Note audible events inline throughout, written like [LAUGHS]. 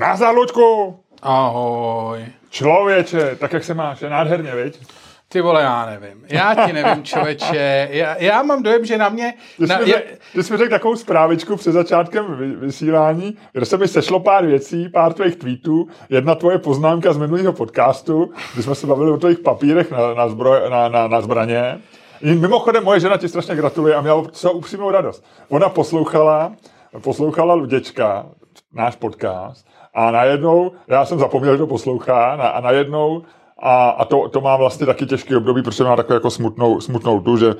Nazdar, Luďku! Ahoj. Člověče, tak jak se máš? Je nádherně, viď? Ty vole, já nevím. Já ti nevím, člověče. Já, já mám dojem, že na mě... Ty Na, jsi, mi je, řek, ty jsi mi řekl takovou zprávičku před začátkem vy- vysílání, kde se mi sešlo pár věcí, pár tvých tweetů, jedna tvoje poznámka z minulého podcastu, kdy jsme se bavili o tvých papírech na, na, zbroj, na, na, na zbraně. Mimochodem, moje žena ti strašně gratuluje a měla celou upřímnou radost. Ona poslouchala, poslouchala Luděčka, náš podcast, a najednou, já jsem zapomněl, že to poslouchá, na, a najednou a, a to, to má vlastně taky těžký období, protože má takovou jako smutnou, smutnou tu, že eh,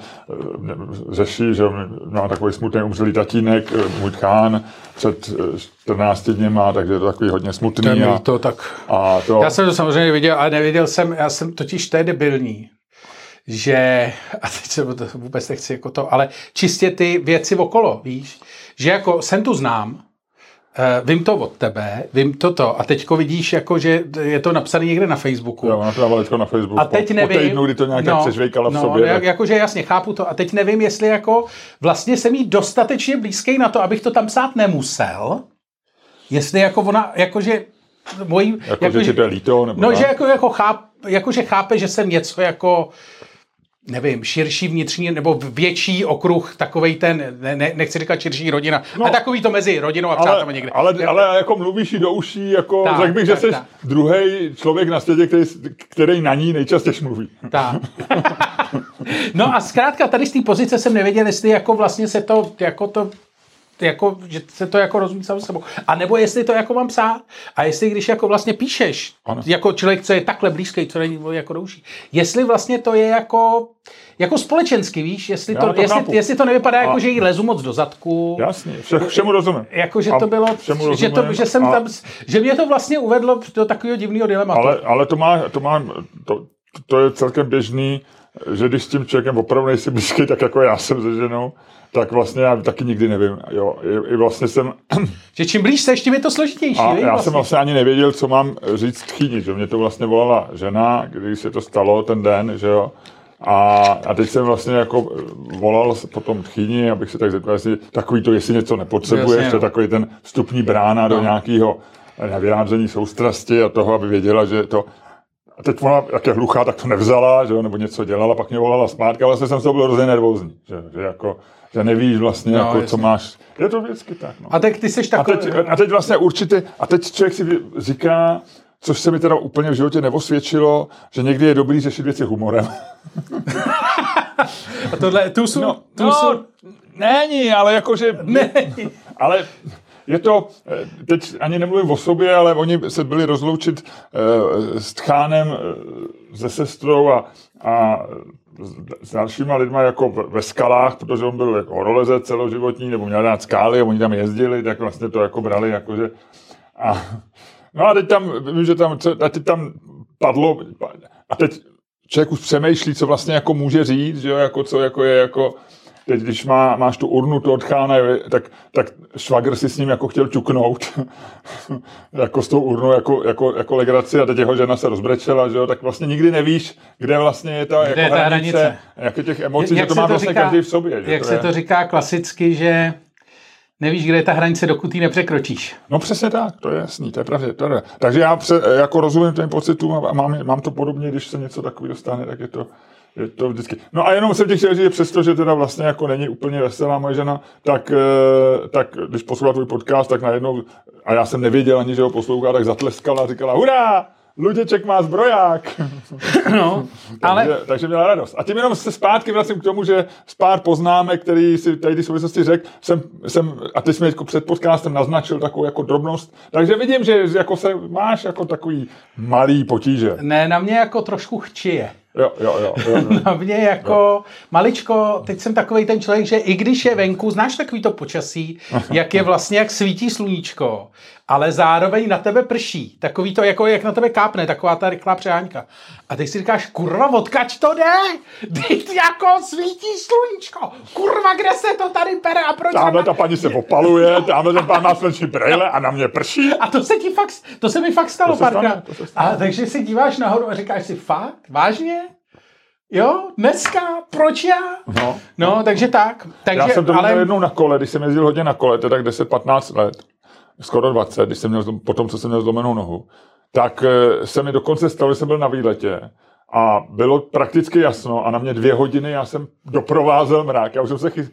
řeší, že má takový smutný umřelý tatínek, eh, můj tchán, před eh, 14 dněma, takže je to takový hodně smutný. a, to tak... a to, Já jsem to samozřejmě viděl, ale neviděl jsem, já jsem totiž to je debilní, že, a teď se to vůbec nechci jako to, ale čistě ty věci okolo, víš, že jako jsem tu znám, Uh, vím to od tebe, vím toto a teďko vidíš, jako, že je to napsané někde na Facebooku. jo, ona to dávala na Facebooku. A teď po, nevím. Po týdnu, kdy to nějak no, přežvejkala v no, sobě. No, tak- jakože jasně, chápu to. A teď nevím, jestli jako vlastně jsem jí dostatečně blízký na to, abych to tam psát nemusel. Jestli jako ona, jakože mojí, Jako, že ti to je líto, nebo No, tak? že jako, jako, cháp, jako, že chápe, že jsem něco jako nevím, širší vnitřní nebo větší okruh, takovej ten, ne, ne, nechci říkat širší rodina, no, a takový to mezi rodinou a ale, přátelé někde. ale, ale jako mluvíš jí do uší, jako Tak, řekl bych, že tak, jsi tak. druhý člověk na světě, který, který na ní nejčastěji mluví. Tak. [LAUGHS] no a zkrátka tady z té pozice jsem nevěděl, jestli jako vlastně se to, jako to, jako, že se to jako rozumí sám sebou. A nebo jestli to jako mám psát. A jestli když jako vlastně píšeš, Ano. jako člověk, co je takhle blízký, co není jako douší, jestli vlastně to je jako, jako společensky, víš, jestli Já to, to jestli, chápu. jestli to nevypadá jako, A- že jí lezu moc do zadku. Jasně, vše, všemu rozumím. Jako, že A to bylo, že, to, že jsem A- tam, že mě to vlastně uvedlo do takového divného dilematu. Ale, ale to má, to má, to, to je celkem běžný, že když s tím člověkem opravdu nejsi blízký, tak jako já jsem se ženou, tak vlastně já taky nikdy nevím. Jo, i, i vlastně jsem, [CLEARS THROAT] Že čím blíž seš, tím je to složitější. a já jsem vlastně ani nevěděl, co mám říct tchýni, že mě to vlastně volala žena, když se to stalo ten den, že jo. A, a teď jsem vlastně jako volal potom tchýni, abych se tak zeptal, jestli takový to, jestli něco nepotřebuješ, Jasně, to je no. takový ten vstupní brána do No. nějakého vyjádření soustrasti a toho, aby věděla, že to... A teď ona, jak je hluchá, tak to nevzala, že jo, nebo něco dělala, pak mě volala zpátky, ale vlastně jsem z toho byl hrozně nervózní, že, že jako, že nevíš vlastně, No, jako, co máš. Je to vždycky tak, no. A tak ty seš A takový... teď, a teď vlastně určitě, a teď člověk si říká, což se mi teda úplně v životě neosvědčilo, že někdy je dobrý řešit věci humorem. A tohle, tu jsou, No, tu no jsou, není, ale jakože... [LAUGHS] ne, Ale je to, eh, teď ani nemluvím o sobě, ale oni se byli rozloučit eh, s tchánem, eh, se sestrou a, a s- dalšíma lidma jako ve- skalách, protože on byl jako horolezec celoživotní, nebo měl rád skály a oni tam jezdili, tak vlastně to jako brali jakože a, no a teď tam, vím, že tam, a teď tam padlo, a teď člověk už přemýšlí, co vlastně jako může říct, že jo, jako co jako je jako, teď když má, máš tu urnu toho tchána, jo, tak, tak švagr si s ním jako chtěl čuknout, [LAUGHS] jako s tou urnou, jako, jako, jako legraci a teď jeho žena se rozbrečela, že jo, tak vlastně nikdy nevíš, kde vlastně je ta, jako je ta hranice, hranice. jak je těch emocí, Jak že to má to vlastně říká- každý v sobě. Že jak to se je, to říká klasicky, že nevíš, kde je ta hranice, dokud ji nepřekročíš. No přesně tak, to je jasný, to je pravda. To je. Takže já pře, jako rozumím těm pocitům a mám, mám to podobně, když se něco takového stane, tak je to, je to vždycky. No a jenom jsem ti chtěl říct, že přesto, že teda vlastně jako není úplně veselá moje žena, tak, eh, tak když poslouchala tvůj podcast, tak najednou, a já jsem nevěděl ani, že ho poslouchá, tak zatleskala a říkala, hurá, Luděček má zbroják. [LAUGHS] No, [LAUGHS] ale takže, takže měla radost. A tím jenom se zpátky vracím k tomu, že z pár poznámek, který si tady ty souvislosti řekl, jsem, jsem, a ty jsi mi jako před podcastem naznačil takovou jako drobnost, takže vidím, že jako se máš jako takový malý potíže. ne, na mě jako trošku chčije. Jo, jo, jo. [LAUGHS] jo, jo. Na mě jako maličko, teď jsem takový ten člověk, že i když je venku, znáš takový to počasí, jak je vlastně, jak svítí sluníčko, ale zároveň na tebe prší. Takový to, jako jak na tebe kápne, taková ta rychlá přehánka. A teď si říkáš, kurva, odkaď to jde? Teď jako svítí sluníčko. Kurva, kde se to tady bere a proč? Tamhle ta paní se opaluje, tamhle ten pán má slunční brejle a na mě prší. A to se ti fakt, to se mi fakt stalo stane. A takže si díváš nahoru a říkáš si, fakt? Vážně? Jo, dneska, proč já? No. No, takže tak. Takže, Já jsem to ale... měl jednou na kole, když jsem jezdil hodně na kole, to je tak 10-15 let. Skoro 20, když jsem měl, po tom, co jsem měl zlomenou nohu, tak eh, se mi dokonce stalo, že jsem byl na výletě a bylo prakticky jasno a na mě dvě hodiny já jsem doprovázel mrák. Já už jsem se chy...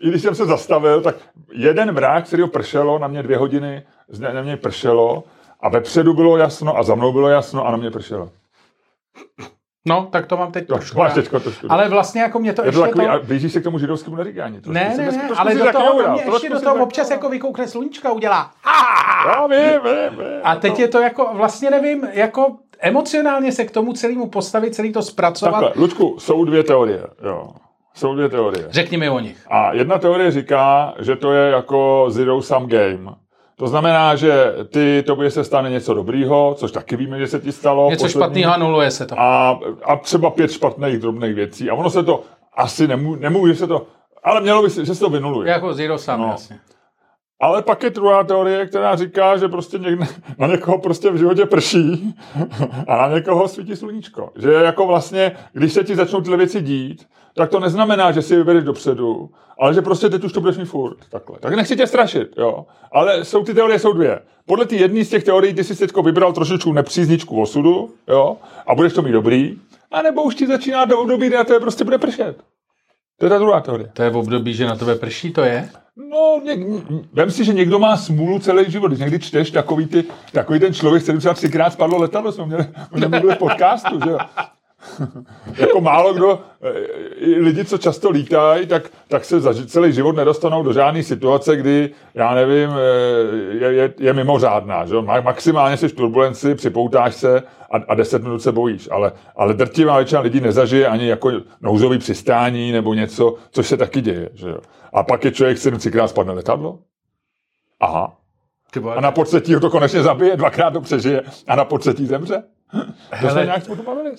I když jsem se zastavil, tak jeden mrák, který ho pršelo, na mě dvě hodiny na mě pršelo a vepředu bylo jasno a za mnou bylo jasno a na mě pršelo. No, tak to mám teď to, trošku. Máš teďko trošku. Ale vlastně jako mě to je ještě to takový, to... A blížíš se k tomu židovskému neříkání. Trošku. Ne, ne, ne, ale do toho mě ještě do toho občas jako vykoukne sluníčka udělá. Já vím, vím, vím. A teď je to jako, vlastně nevím, jako emocionálně se k tomu celému postavit, celý to zpracovat. Takhle, Lučku, jsou dvě teorie, jo. Jsou dvě teorie. Řekni mi o nich. A jedna teorie říká, že to je jako zero sum game. To znamená, že ty, tobě se stane něco dobrýho, což taky víme, že se ti stalo. Něco špatného a nuluje se to. A, a třeba pět špatných drobných věcí. A ono se to asi nemů, nemůže se to, ale mělo by se, že se to vynuluje. Jako zero sum, no. jasně. Ale pak je druhá teorie, která říká, že prostě někde, [LAUGHS] na někoho prostě v životě prší [LAUGHS] a na někoho svítí sluníčko. Že jako vlastně, když se ti začnou tyhle věci dít, tak to neznamená, že si vybereš dopředu, ale že prostě teď už to budeš mít furt. Takhle. Tak nechci tě strašit, jo. Ale jsou ty teorie jsou dvě. Podle ty jedné z těch teorií ty jsi teď vybral trošičku nepřízničku osudu, jo, a budeš to mít dobrý, a nebo už ti začíná do období, a to je prostě bude pršet. To je ta druhá teorie. To je v období, že na tebe prší, to je? No, něk, vem si, že někdo má smůlu celý život. Když někdy čteš takový, ty, takový ten člověk, který třeba třikrát spadlo letadlo, jsme měli, jsme měli v podcastu, že jo. [LAUGHS] jako málo kdo, i lidi, co často lítají, tak, tak se za celý život nedostanou do žádné situace, kdy, já nevím, je, je, je mimořádná. Že? Maximálně jsi v turbulenci, připoutáš se a, a deset minut se bojíš. Ale, ale drtivá většina lidí nezažije ani jako nouzový přistání nebo něco, což se taky děje. Že? A pak je člověk, si třikrát spadne letadlo. Aha. A na podsetí ho to konečně zabije, dvakrát to přežije a na podsetí zemře. To jsme nějak spolu bavili.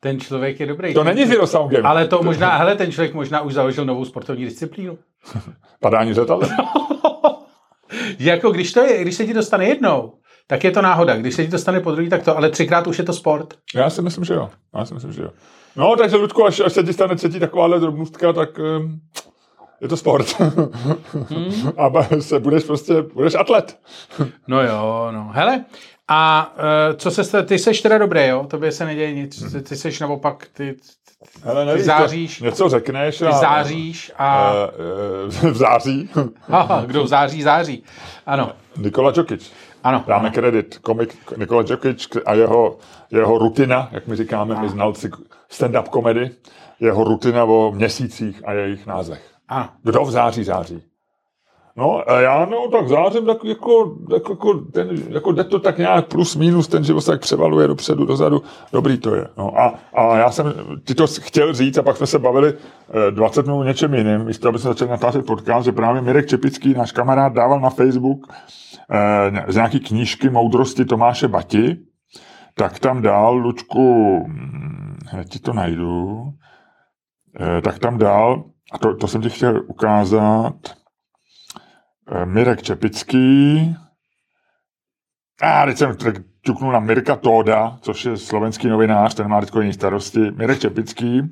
Ten člověk je dobrý. To není zero sum game. Ale to možná, hele, ten člověk možná už založil novou sportovní disciplínu. [LAUGHS] Padání letadla. [LAUGHS] jako když, to je, když se ti dostane jednou, tak je to náhoda. Když se ti dostane po druhý, tak to, ale třikrát už je to sport. Já si myslím, že jo. Já si myslím, že jo. No, takže Ludku, až, až se ti stane třetí takováhle drobnostka, tak um, je to sport. hmm. [LAUGHS] A se budeš prostě, budeš atlet. no jo, no. Hele, a uh, co se, ty seš teda dobrý, jo? Tobě se neděje nic, ty, ty seš naopak, ty, nevíš, ty záříš. Něco řekneš a... Ty záříš a... Uh, uh, [LAUGHS] v září. Aha, kdo v září, září. Ano. Nikola Jokic. Ano. Dáme ano. kredit. Komik Nikola Jokic a jeho, jeho rutina, jak my říkáme, ano. my znalci stand-up komedy, jeho rutina o měsících a jejich názvech. Ano. Kdo v září září? No, a já no, tak zářím tak jako, jako, jako, ten, jako jde to tak nějak plus minus, ten život se tak převaluje dopředu, dozadu, dobrý to je. No, a, a já jsem ti to chtěl říct a pak jsme se bavili 20 minut něčem jiným, místo aby jsme začali natáčet podcast, že právě Mirek Čepický, náš kamarád, dával na Facebook eh, z nějaký knížky Moudrosti Tomáše Bati, tak tam dal, Lučku, hm, ti to najdu, eh, tak tam dal, a to, to jsem ti chtěl ukázat, Eh, Mirek Čepický. A teď jsem ťuknul na Mirka Tóda, což je slovenský novinář, ten má teď starosti. Mirek Čepický.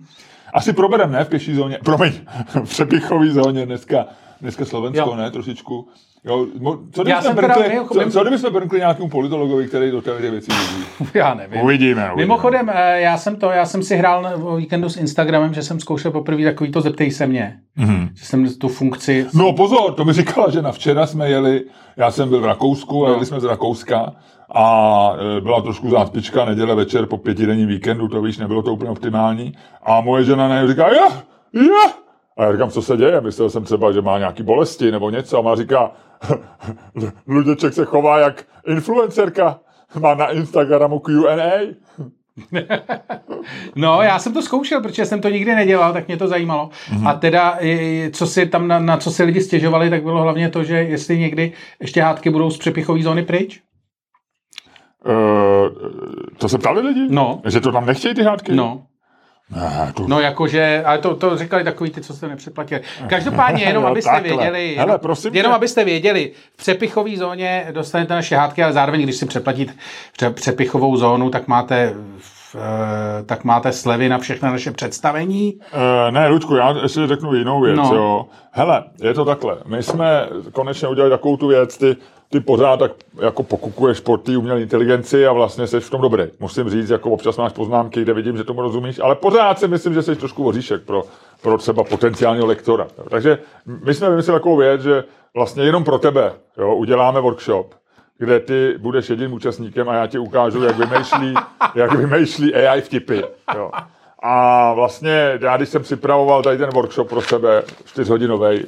Asi proberem, ne, v pěší zóně, promiň, [LAUGHS] v přepichové zóně dneska, dneska Slovensko, jo. ne, trošičku. Jo, co kdybychom brnkli, co, co kdybychom brnkli nějakému politologovi, který do té věci vidí? [LAUGHS] Já nevím. Uvidíme, uvidíme. Mimochodem, eh, já jsem to, já jsem si hrál o víkendu s Instagramem, že jsem zkoušel poprvé takový to zeptej se mě. Mm-hmm. Že jsem tu funkci... No pozor, to mi říkala, že na včera jsme jeli, já jsem byl v Rakousku a no. jeli jsme z Rakouska a e, byla trošku záspička, neděle večer po pětidenní víkendu, to víš, nebylo to úplně optimální. A moje žena na říká, jo, jo, a já říkám, co se děje? Myslel jsem třeba, že má nějaký bolesti nebo něco. A má říká, [LAUGHS] Luděček se chová jak influencerka. Má na Instagramu Q&A. [LAUGHS] no, já jsem to zkoušel, protože jsem to nikdy nedělal, tak mě to zajímalo. Mm-hmm. A teda, co si tam, na, na co si lidi stěžovali, tak bylo hlavně to, že jestli někdy ještě hádky budou z přepichové zóny pryč. Uh, to se ptali lidi? No. Že to tam nechtějí ty hádky? No. Ne, to... No jakože, ale to, to říkali takový ty, co jste nepřeplatili. Každopádně, jenom no, abyste takhle. věděli, jenom, Hele, prosím jenom abyste věděli, v přepichové zóně dostanete naše hádky, ale zároveň, když si přeplatíte přepichovou zónu, tak máte eh, tak máte slevy na všechna naše představení. Uh, ne, Ludku, já ještě řeknu jinou věc, No. jo. Hele, je to takhle. My jsme konečně udělali takovou tu věc, ty, ty pořád tak jako pokukuješ po té umělé inteligenci a vlastně jsi v tom dobrý. Musím říct, jako občas máš poznámky, kde vidím, že tomu rozumíš, ale pořád si myslím, že jsi trošku voříšek pro, pro třeba potenciálního lektora. Takže my jsme vymysleli takovou věc, že vlastně jenom pro tebe jo, uděláme workshop, kde ty budeš jediným účastníkem a já ti ukážu, jak vymýšlí, [LAUGHS] jak vymýšlí AI vtipy. Jo. A vlastně já, když jsem připravoval tady ten workshop pro sebe, čtyřhodinový,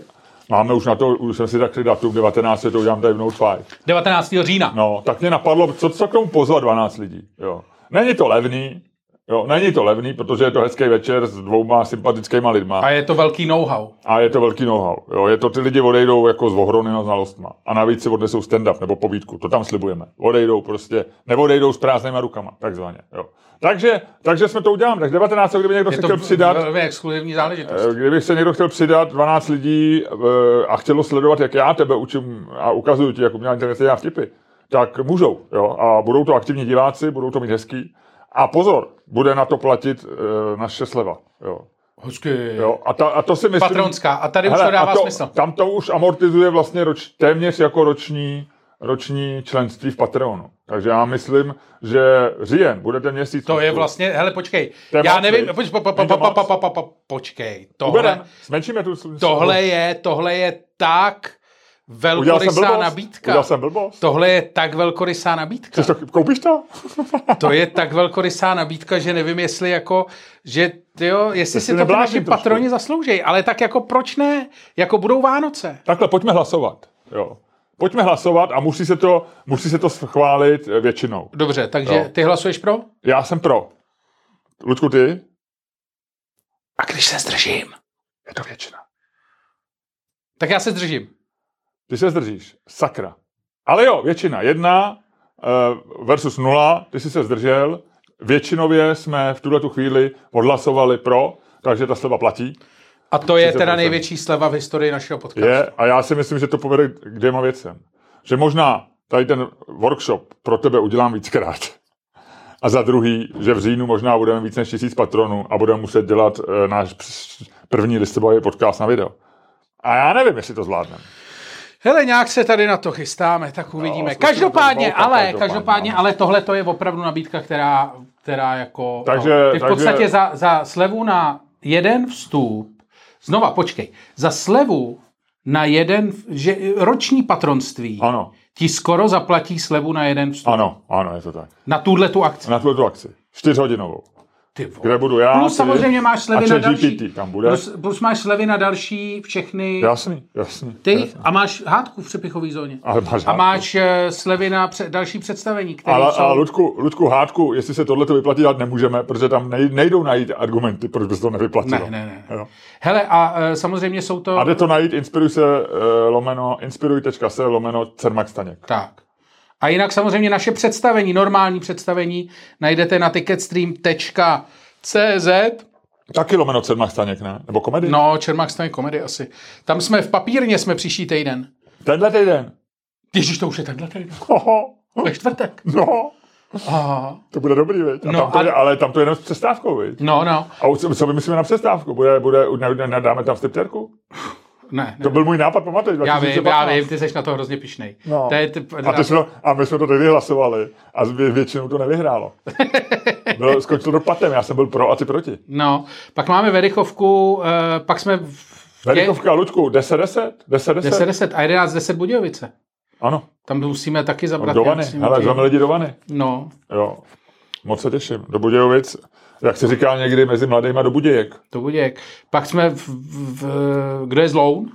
máme už na to, už jsem si řekl datum 19, to udělám tady v Note 5. 19. října. No, tak mě napadlo, co, co k tomu pozvat 12 lidí. Jo. Není to levný, jo, není to levný, protože je to hezký večer s dvouma sympatickýma lidma. A je to velký know-how. A je to velký know-how. Jo. Je to, ty lidi odejdou jako s ohromnýma znalostma. A navíc si odnesou stand-up nebo povídku. To tam slibujeme. Odejdou prostě, neodejdou s prázdnýma rukama, takzvaně. Jo. Takže, takže jsme to udělali. Tak 19. kdyby někdo Je se to chtěl přidat, velmi exkluzivní záležitost. Eh, Kdyby se někdo chtěl přidat, 12 lidí eh, a chtělo sledovat, jak já tebe učím a ukazuju ti, jak umělá inteligence dělá vtipy, tak můžou. Jo? A budou to aktivní diváci, budou to mít hezký. A pozor, bude na to platit e, naše sleva. Jo? Hezky. Jo? A, ta, a to si myslím... Patronská. A tady už Hele, to dává to, smysl. Tam to už amortizuje vlastně roč, téměř jako roční, roční členství v Patreonu. Takže já myslím, že říjen bude ten měsíc. To je vlastně, hele, počkej. Já nevím, viď? poč, po, po, po, Není to po, po, moc? po, po, po, počkej. Uberem, Tohle, zmenšíme tu... tohle je, tohle je tak velkorysá nabídka. Udělal jsem blbost. Tohle je tak velkorysá nabídka. Chceš to, koupíš to? To je tak velkorysá nabídka, že nevím, jestli jako, že jo, jestli si si to ty naši trošku. patroni zaslouží, ale tak jako proč ne? Jako budou Vánoce. Takhle, pojďme hlasovat. Jo. Pojďme hlasovat a musí se to, musí se to schválit eh, většinou. Dobře, takže Jo. ty hlasuješ pro? Já jsem pro. Ludku, ty? A když se zdržím? Je to většina. Tak já se zdržím. Ty se zdržíš. Sakra. Ale jo, většina. Jedna eh, versus nula. Ty jsi se zdržel. Většinově jsme v tuhle tu chvíli odhlasovali pro, takže ta sleva platí. A to je 30%. teda největší sleva v historii našeho podcastu. Je, a já si myslím, že to povede k dvěma věcem. Že možná tady ten workshop pro tebe udělám víckrát. A za druhý, že v říjnu možná budeme víc než tisíc patronů a budeme muset dělat e, náš první listopadový podcast na video. A já nevím, jestli to zvládneme. Hele, nějak se tady na to chystáme, tak uvidíme. zkusíme každopádně, ale, každopádně, každopádně, ale tohle to je opravdu nabídka, která, která jako... Takže- no, ty v takže- podstatě za, za slevu na jeden vstup, znova počkej, za slevu na jeden, že roční patronství Ano, ti skoro zaplatí slevu na jeden vstup. ano, ano, je to tak. Na tuhle tu akci. Na tuto akci. Čtyřhodinovou. Ty vole. Kde budu já, Plus ty samozřejmě máš slevy a na další. GPT tam bude. Plus, plus máš slevy na další všechny. Jasný, jasný. Ty jasný. a máš hádku v přepichové zóně. Ale máš a hádku. máš eh, slevy na pře- další představení, které Ale, jsou... a Ludku, Ludku, hádku, jestli se tohle to vyplatí, dát nemůžeme, protože tam nej, nejdou najít argumenty, proč by se to nevyplatilo. Ne, ne, ne. Jo. Hele, a e, samozřejmě jsou to... A jde to najít, inspiruj se, uh, lomeno, inspiruj.se, lomeno Cermak Staněk. Tak. A jinak samozřejmě naše představení, normální představení, najdete na ticketstream.cz Taky lomeno Cermak Staněk, ne? Nebo komedie? No, Čermák stane komedy asi. Tam jsme v papírně, jsme příští týden. Tenhle týden. Ježíš, to už je tenhle týden. Oho, Ve čtvrtek. no, Aha. to bude dobrý, viď? A No tam to a- ale tam to je jenom s přestávkou, viď? No, no. A co, co vymyslíme na přestávku? Bude, bude, ne, ne, dáme tam stripterku? Ne, ne. To byl můj nápad, pamatuješ? Já vím, 2015. já vím, ty jsi na to hrozně pišnej. No. To je, ty, A, ty jsme, a my jsme to tady hlasovali a vě- většinou to nevyhrálo. [LAUGHS] Bylo, skončilo to patem, já jsem byl pro a ty proti. No, pak máme Verichovku, eh, pak jsme v Verikovka, Luďku, 10-10? 10-10? 10-10 a 11-10 Budějovice. Ano, Tam musíme taky zabrat. do vany. Hele, zveme lidi do vany. No, Jo, moc se těším. Do Budějovic, jak se říká někdy mezi mladýma do Budějek. to bude. Pak jsme v, v, v kdo je zloun,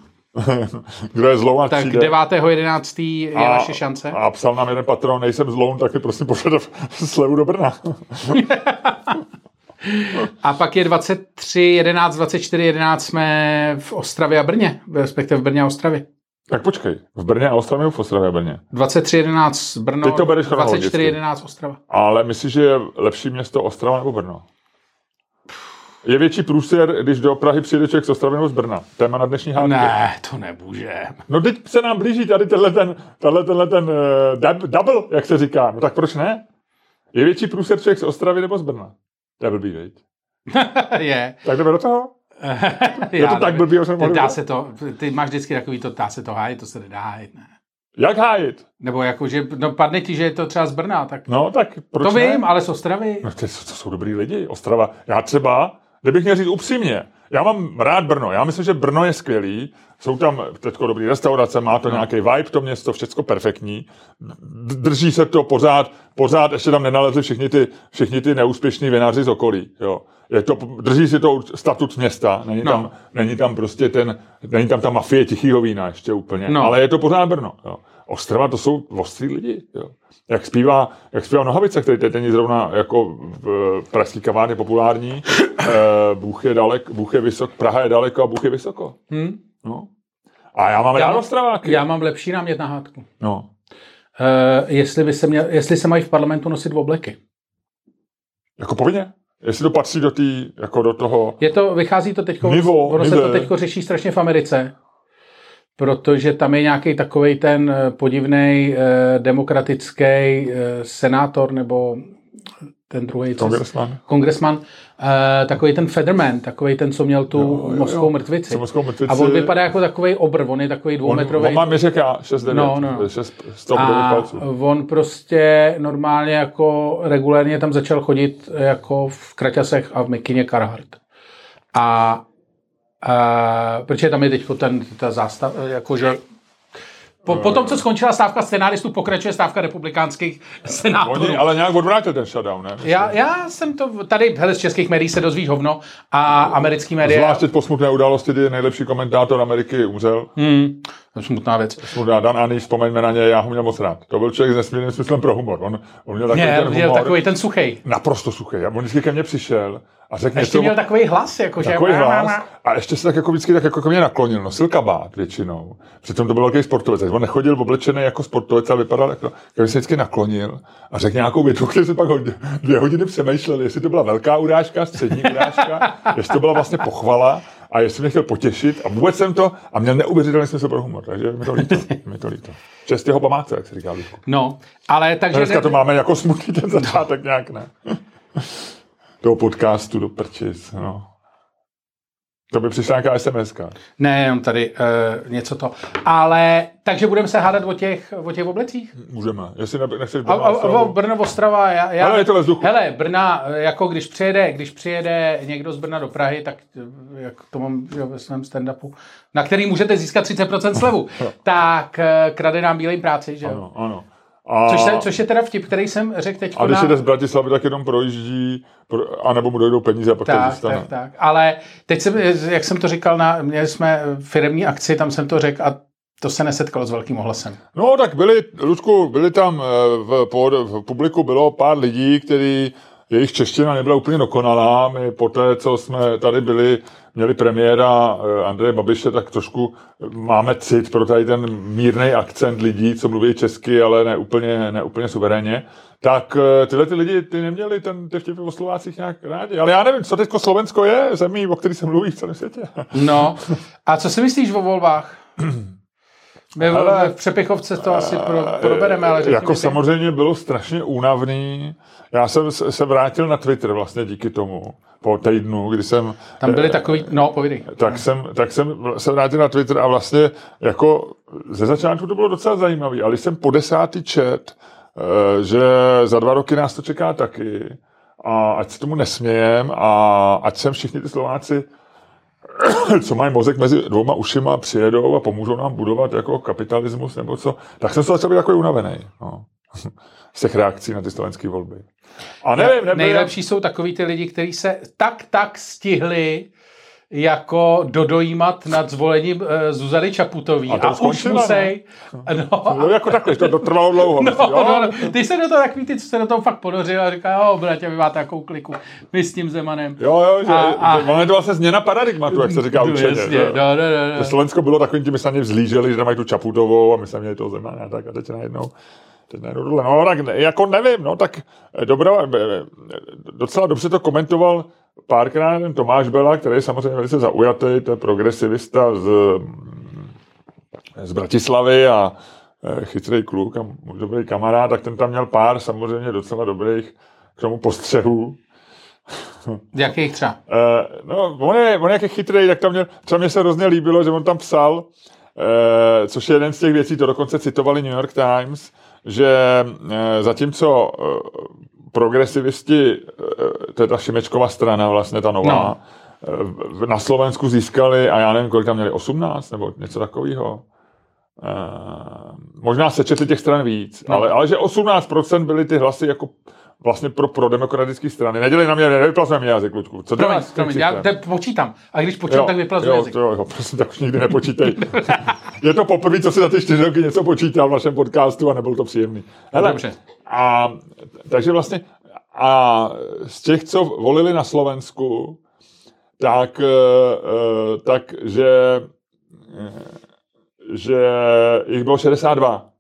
Kdo je zlou [LAUGHS] a tak přijde. 9.11. je a, naše šance. A psal nám jeden patron, nejsem zloun, taky prosím pošlete [LAUGHS] slevu do Brna. [LAUGHS] A pak je 23, 11, 24, 11 jsme v Ostravě a Brně, respektive v Brně a Ostravě. tak počkej, v Brně a Ostravě nebo v Ostravě a Brně? 23, 11 Brno, Ty to bereš 24, chronologicky. 11 Ostrava. Ale myslíš, že je lepší město Ostrava nebo Brno? Je větší průser, když do Prahy přijde člověk z Ostravy nebo z Brna? Téma na dnešní hádku. Ne, to nemůže. No teď se nám blíží tady tenhle ten, tenhle, tenhle ten uh, double, jak se říká. No tak proč ne? Je větší průser člověk z Ostravy nebo z Brna? To je blbý, [LAUGHS] je. Tak jdeme do toho? [LAUGHS] je to tak blbý, že jsem dá se to, ty máš vždycky takový to, dá se to hájit, to se nedá hájit, ne? Jak hájit? Nebo jako, že no, padne ti, že je to třeba z Brna, tak... No, tak proč To ne? vím, ale z Ostravy. No, to, to jsou dobrý lidi. Ostrava. Já třeba, kdybych měl říct upřímně, já mám rád Brno. Já myslím, že Brno je skvělý. Jsou tam teďko dobrý restaurace, má to no. nějaký vibe, to město, všechno perfektní. Drží se to pořád, pořád ještě tam nenalezli všichni ty, všichni ty neúspěšní vinaři z okolí. Jo. Je to, drží si to statut města, není, No. tam, není tam prostě ten, není tam ta mafie tichýho vína ještě úplně, No. ale je to pořád Brno. Jo. Ostrava to jsou ostrý lidi. Jo. Jak zpívá, jak zpívá Nohavice, který teď není zrovna jako v pražský kavárně populární, eh, Bůh je dalek, Bůh je vysok, Praha je daleko a Bůh je vysoko. Hm? No. A já mám Já rád Ostraváky. Já mám lepší námět na hádku. No. Uh, jestli, by se měl, jestli se mají v parlamentu nosit obleky. Jako povinně? Jestli to patří do tý, jako do toho... Je to, vychází to teď, ono se to teď řeší strašně v Americe, protože tam je nějaký takový ten podivný eh, demokratický eh, senátor nebo ten druhý Kongresman. kongresman, eh, takový ten Federman, takový ten, co měl tu Jo, jo, mozkovou jo. mrtvici. Mozkovou mrtvici. A on vypadá jako takový obr, on je takový On, dvoumetrový. on má mi říká 6 9, No, no. 6, 100 a on prostě normálně jako regulérně tam začal chodit jako v kraťasech a v mikině Carhartt. A, a protože tam je teď ten, ta zástav, jakože po, po tom, co skončila stávka scenáristů, pokračuje stávka republikánských senátorů. Oni ale nějak odvrátil ten shutdown, ne? Já, já jsem to, tady hele, z českých médií se dozvíš hovno a americký média, Zvlášť teď po smutné události, kdy nejlepší komentátor Ameriky umřel. hmm, to je smutná věc. Smutná Dan Ani, vzpomeňme na něj, já ho měl moc rád. To byl člověk s nesmírným smyslem pro humor. On, on měl takový Měl, ten měl humor, takový ten suchý. naprosto suchý. A on vždycky ke mně přišel a řekl Ještě něco, měl takový hlas, jako že... takový hlas a ještě se tak jako vždycky tak jako ke mně naklonil. Nosil kabát většinou. Přitom to byl velký sportovec. On nechodil oblečený jako sportovec a vypadal jako, jak se vždycky naklonil a řekl nějakou větu, [LAUGHS] který se pak hodně, dvě hodiny přemýšlel, jestli to byla velká urážka, střední urážka, [LAUGHS] jestli to byla vlastně pochvala a jestli mě chtěl potěšit a vůbec jsem to a měl neuvěřitelný smysl pro humor, takže mi to líto. [LAUGHS] mi to líto. Čest jeho památce, jak se říká Ludku. No, ale takže... Dneska to máme jako smutný ten začátek nějak, ne? Toho podcastu do prčic, no. To by přišla nějaká sms Ne, jenom tady uh, něco to. Ale, takže budeme se hádat o těch, o těch oblecích? Můžeme. Jestli ne, nechceš A, a, a, Brno, Ostrava, já, já, Ale je to vzduchu. Hele, Brna, eh, jako když přijede, když přijede někdo z Brna do Prahy, tak eh, jak to mám jo, ve svém stand-upu, na který můžete získat 30% slevu, [LAUGHS] tak krade nám bílej práci, že jo? Ano, ano. A, Což, se, což je teda vtip, který jsem řekl teď a když na... jde z Bratislavy, tak jenom projíždí, pro, anebo mu dojdou peníze a pak to Tak, zůstane. tak, tak. Ale teď jsem, jak jsem to říkal, na, měli jsme firmní akci, tam jsem to řekl a to se nesetkalo s velkým ohlasem. No, tak byli, Ludku, byli tam eh, v, v publiku bylo pár lidí, který jejich čeština nebyla úplně dokonalá. My poté, co jsme tady byli, měli premiéra eh, Andreje Babiše, tak trošku máme cit pro tady ten mírný akcent lidí, co mluví česky, ale ne úplně, ne úplně suverénně. Tak eh, tyhle ty lidi, ty neměli ten, ty vtipy o Slovácích nějak rádi. Ale já nevím, co teďko Slovensko je, zemí, o který se mluví v celém světě. No, a co si myslíš o volbách? [CLEARS THROAT] My v, Hele, v Přepichovce to asi pro, probereme, ale řekni Jako mi ty. samozřejmě bylo strašně únavný. Já jsem se vrátil na Twitter vlastně díky tomu, po týdnu, kdy jsem... Tam byly takový, no, povídej. tak jsem, tak jsem se vrátil na Twitter a vlastně jako ze začátku to bylo docela zajímavé, ale jsem po desátý čet, eh, že za dva roky nás to čeká taky a ať se tomu nesmějem a ať sem všichni ty Slováci [COUGHS] co mají mozek mezi dvouma ušima, přijedou a pomůžou nám budovat jako kapitalismus nebo co, tak jsem se začal být takový unavený. No. [LAUGHS] Z těch reakcí na ty slovenské volby. A nevím, nebyl, Nejlepší jsou takový ty lidi, kteří se tak, tak stihli jako dodojímat nad zvolením uh, Zuzany Čaputový. A to A, už musej... [LAUGHS] No, No, jako takhle, to, to trvalo dlouho. No, myslím, jo? no, no, ty se do toho takový, ty, co se do toho fakt ponořil a říká, jo, bratě, vy máte takovou kliku, my s tím Zemanem. Jo, jo, že, A- a- je to vlastně změna paradigmatu, jak se říká No, učeně. jasně, no, no, no, no. Slovensko bylo takovým tím, my na ně vzlíželi, že tam mají tu Čaputovou a my jsme měli toho Zemana, tak a teď najednou. No, tak jako nevím, no, tak eh, dobrá, eh, docela dobře to komentoval párkrát ten Tomáš Bela, který je samozřejmě velice zaujatý, to je progresivista z, z Bratislavy a eh, chytrý kluk a dobrý kamarád, tak ten tam měl pár samozřejmě docela dobrých k tomu postřehů. [LAUGHS] Jakých třeba? Uh, no, on je, on je jak je chytrý, tak tam měl, třeba mě se hrozně líbilo, že on tam psal, uh, což je jeden z těch věcí, to dokonce citovali New York Times, že zatímco progresivisti, uh, to je ta Šimečková strana vlastně, ta nová, no. na Slovensku získali, a já nevím, kolik tam měli, 18 nebo něco takového. Uh, možná se četli těch stran víc, no. ale, ale že 18% byly ty hlasy jako vlastně pro, pro demokratické strany. Nedělej na mě, nevyplazuje mě jazyk, Luďku. Co promiň, promiň, já te počítám. A když počítám, tak vyplazuje jazyk. Jo, jo, prosím, tak už nikdy nepočítej. je to poprvé, co si za ty čtyři roky něco počítal v našem podcastu a nebyl to příjemný. Hele, Dobře. A, takže vlastně a z těch, co volili na Slovensku, tak, uh, tak že, že jich bylo 62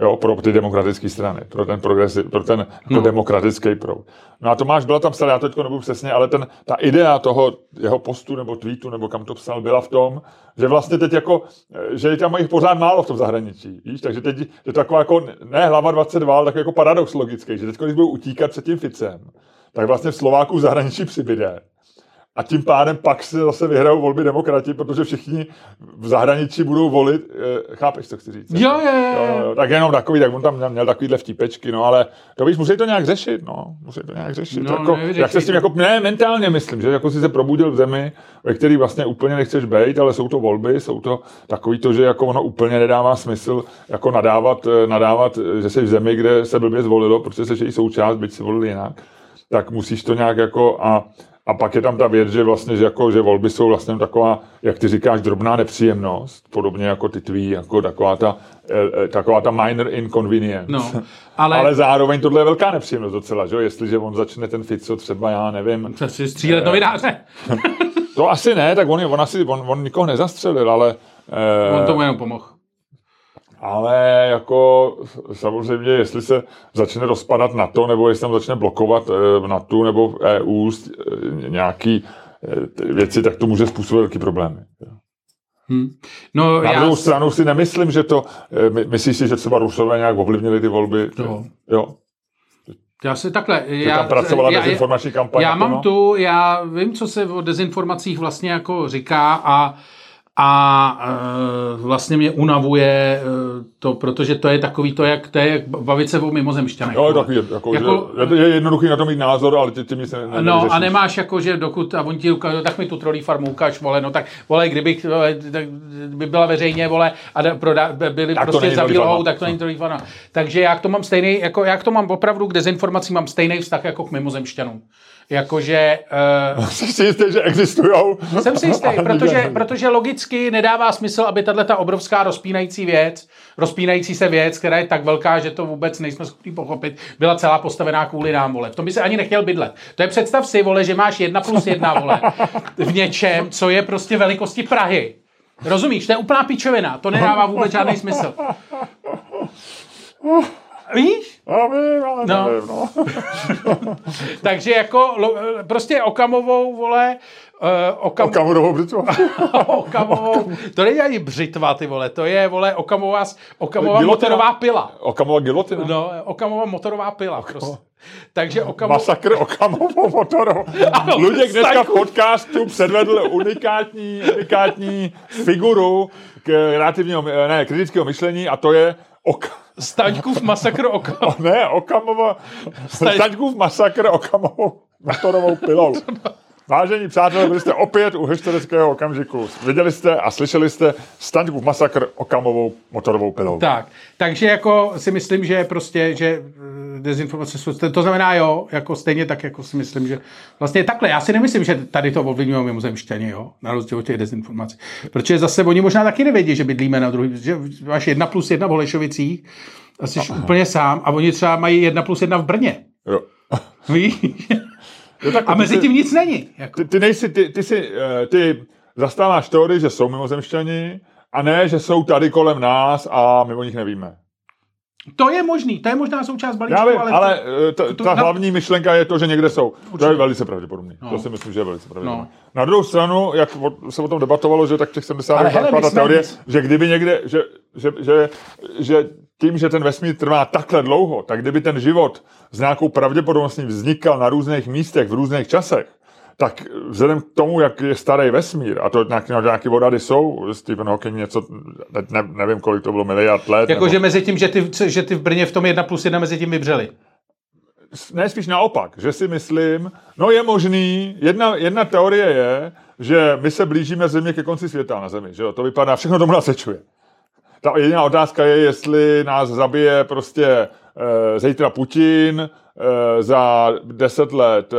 jo, pro ty demokratické strany, pro ten, progresi, pro ten jako no. demokratický proud. No a Tomáš byla tam psal, já to teď nebudu přesně, ale ten, ta idea toho jeho postu nebo tweetu, nebo kam to psal, byla v tom, že vlastně teď jako, že je tam jich pořád málo v tom zahraničí, víš, takže teď je to taková jako, ne hlava 22, ale takový jako paradox logický, že teď, když budou utíkat před tím Ficem, tak vlastně v Slováku v zahraničí přibyde a tím pádem pak se zase vyhrajou volby demokrati, protože všichni v zahraničí budou volit, e, chápeš, co chci říct? Jo, jo, jo. jo, jo tak jenom takový, tak on tam měl, takovýhle vtípečky, no ale to víš, musí to nějak řešit, no, musí to nějak řešit. No, jako, jak se s tím, jako, ne, mentálně myslím, že jako si se probudil v zemi, ve který vlastně úplně nechceš být, ale jsou to volby, jsou to takový to, že jako ono úplně nedává smysl jako nadávat, eh, nadávat, že jsi v zemi, kde se blbě zvolilo, protože jsi její součást, byť si volili jinak, tak musíš to nějak jako a a pak je tam ta věc, že vlastně, že, jako, že volby jsou vlastně taková, jak ty říkáš, drobná nepříjemnost, podobně jako ty tvý, jako taková ta, eh, eh, taková ta minor inconvenience. No, ale... ale zároveň tohle je velká nepříjemnost docela, že? jestliže on začne ten Fico třeba, já nevím. Přesně střílet eh, novináře. [LAUGHS] to asi ne, tak on, on asi, on, on nikoho nezastřelil, ale... Eh, on tomu jenom pomohl ale jako samozřejmě, jestli se začne rozpadat na to, nebo jestli tam začne blokovat v eh, NATO nebo v EU eh, nějaký eh, věci, tak to může způsobit velký problémy. Hmm. No, Na já... druhou stranu si nemyslím, že to, my, myslíš si, že třeba Rusové nějak ovlivnili ty volby? No. Jo. Já si takhle... já, tam pracovala já, dezinformační kampaň. Já mám no? tu, já vím, co se o dezinformacích vlastně jako říká a a e, vlastně mě unavuje e, to, protože to je takový to, jak to je jak bavit se o mimozemšťanech. Jo, takový, jako, jako, že, je jednoduchý na to mít názor, ale ty, ty mi se ne, No a nemáš jako, že dokud, a on ti ukáže, tak mi tu trolí farmu ukáž, vole, no tak, vole, kdybych, vole, tak by byla veřejně, vole, a proda, byli tak prostě za tak to není trolí farma. Takže já to mám stejný, jako já to mám opravdu k dezinformacím mám stejný vztah jako k mimozemšťanům jakože... [LAUGHS] Uh, Jsi si jistý, že existujou? Jsem si jistý, [LAUGHS] protože, protože logicky nedává smysl, aby tahle ta obrovská rozpínající věc, rozpínající se věc, která je tak velká, že to vůbec nejsme schopni pochopit, byla celá postavená kvůli nám, vole. V tom by se ani nechtěl bydlet. To je představ si, vole, že máš jedna plus jedna, vole, v něčem, co je prostě velikosti Prahy. Rozumíš? To je úplná pičovina. To nedává vůbec žádný smysl. [LAUGHS] Víš? Já vím, ale no. nevím, no. [LAUGHS] Takže jako prostě Okamovou, vole, Uh, okam... Okamurovou břitvu. [LAUGHS] Okamovou, to není ani břitva, ty vole, to je, vole, Okamová, Okamová motorová pila. Okamová gilotina? No, Okamová motorová pila, prostě. Takže Okamo... Masakr Okamovou motorou. [LAUGHS] Luděk dneska v podcastu předvedl unikátní, unikátní figuru k relativního, ne, kritického myšlení a to je ok... Staňkův masakr Okam. [LAUGHS] ne, Okamova... Staň... Staňkův masakr Okamovou motorovou pilou. [LAUGHS] Vážení přátelé, byli jste opět u historického okamžiku. Viděli jste a slyšeli jste Staňkův masakr Okamovou motorovou pilou. Tak, takže jako si myslím, že prostě, že eh, dezinformace jsou, to znamená jo, jako stejně tak, jako si myslím, že vlastně takhle, já si nemyslím, že tady to ovlivňují mimozemštění, jo, na rozdíl od těch dezinformací. Protože zase oni možná taky nevědí, že bydlíme na druhý, že máš jedna plus jedna v Holešovicích a jsi Aha. úplně sám a oni třeba mají jedna plus jedna v Brně. Jo. Víš? Jo, tak a mezi tím nic není. Jako. Ty, ty, nejsi, ty, ty, si, eh, ty zastáváš teorii, že jsou mimozemšťani a ne, že jsou tady kolem nás a my o nich nevíme. To je možný, to je možná součást balíčku, Já vím, ale, ale to, eh, to, ta na... hlavní myšlenka je to, že někde jsou. Určitě. To je velice pravděpodobné. No. To si myslím, že je velice pravděpodobné. No. Na druhou stranu, jak se o tom debatovalo, že tak těch 70 let ta teorie, že kdyby někde, že že, že, že tím, že ten vesmír trvá takhle dlouho, tak kdyby ten život s nějakou pravděpodobností vznikal na různých místech v různých časech, tak vzhledem k tomu, jak je starý vesmír, a to nějaké, nějaké vodady jsou, Stephen Hawking něco, ne, nevím, kolik to bylo, miliard let. Jako, nebo... mezi tím, že ty, že ty v Brně v tom 1 plus 1 mezi tím vybřeli. Ne, spíš naopak, že si myslím, no je možný, jedna, jedna teorie je, že my se blížíme země ke konci světa na Zemi, že jo? to vypadá, všechno tomu nasečuje. Ta jediná otázka je, jestli nás zabije prostě e, zítra Putin, e, za 10 let e,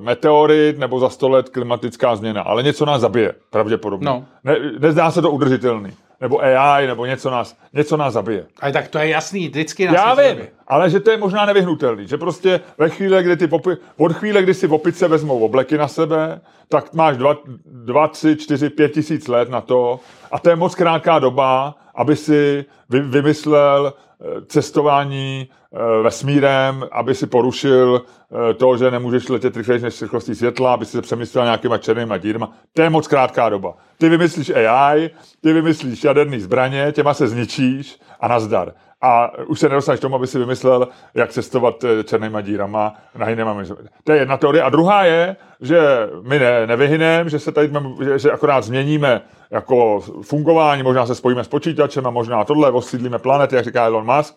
meteorit nebo za 100 let klimatická změna. Ale něco nás zabije, pravděpodobně. No. Ne, nezdá se to udržitelný. Nebo AI, nebo něco nás, něco nás zabije. A tak to je jasný, vždycky nás Já vím, zabije. ale že to je možná nevyhnutelný. Že prostě ve chvíli, kdy ty popi- od chvíle, kdy si v opice vezmou obleky na sebe, tak máš 2, 3, 4, 5 tisíc let na to. A to je moc krátká doba, aby si vy, vymyslel eh, cestování eh, vesmírem, aby si porušil eh, to, že nemůžeš letět rychleji než rychlostí světla, aby si se přemyslel nějakýma černýma dírma. To je moc krátká doba. Ty vymyslíš AI, ty vymyslíš jaderný zbraně, těma se zničíš a nazdar. A už se nedostaneš tomu, aby si vymyslel, jak cestovat černýma dírama na jinýma To je jedna teorie. A druhá je, že my ne, nevyhyneme, že se tady, že, že akorát změníme jako fungování, možná se spojíme s počítačem a možná tohle, osídlíme planety, jak říká Elon Musk.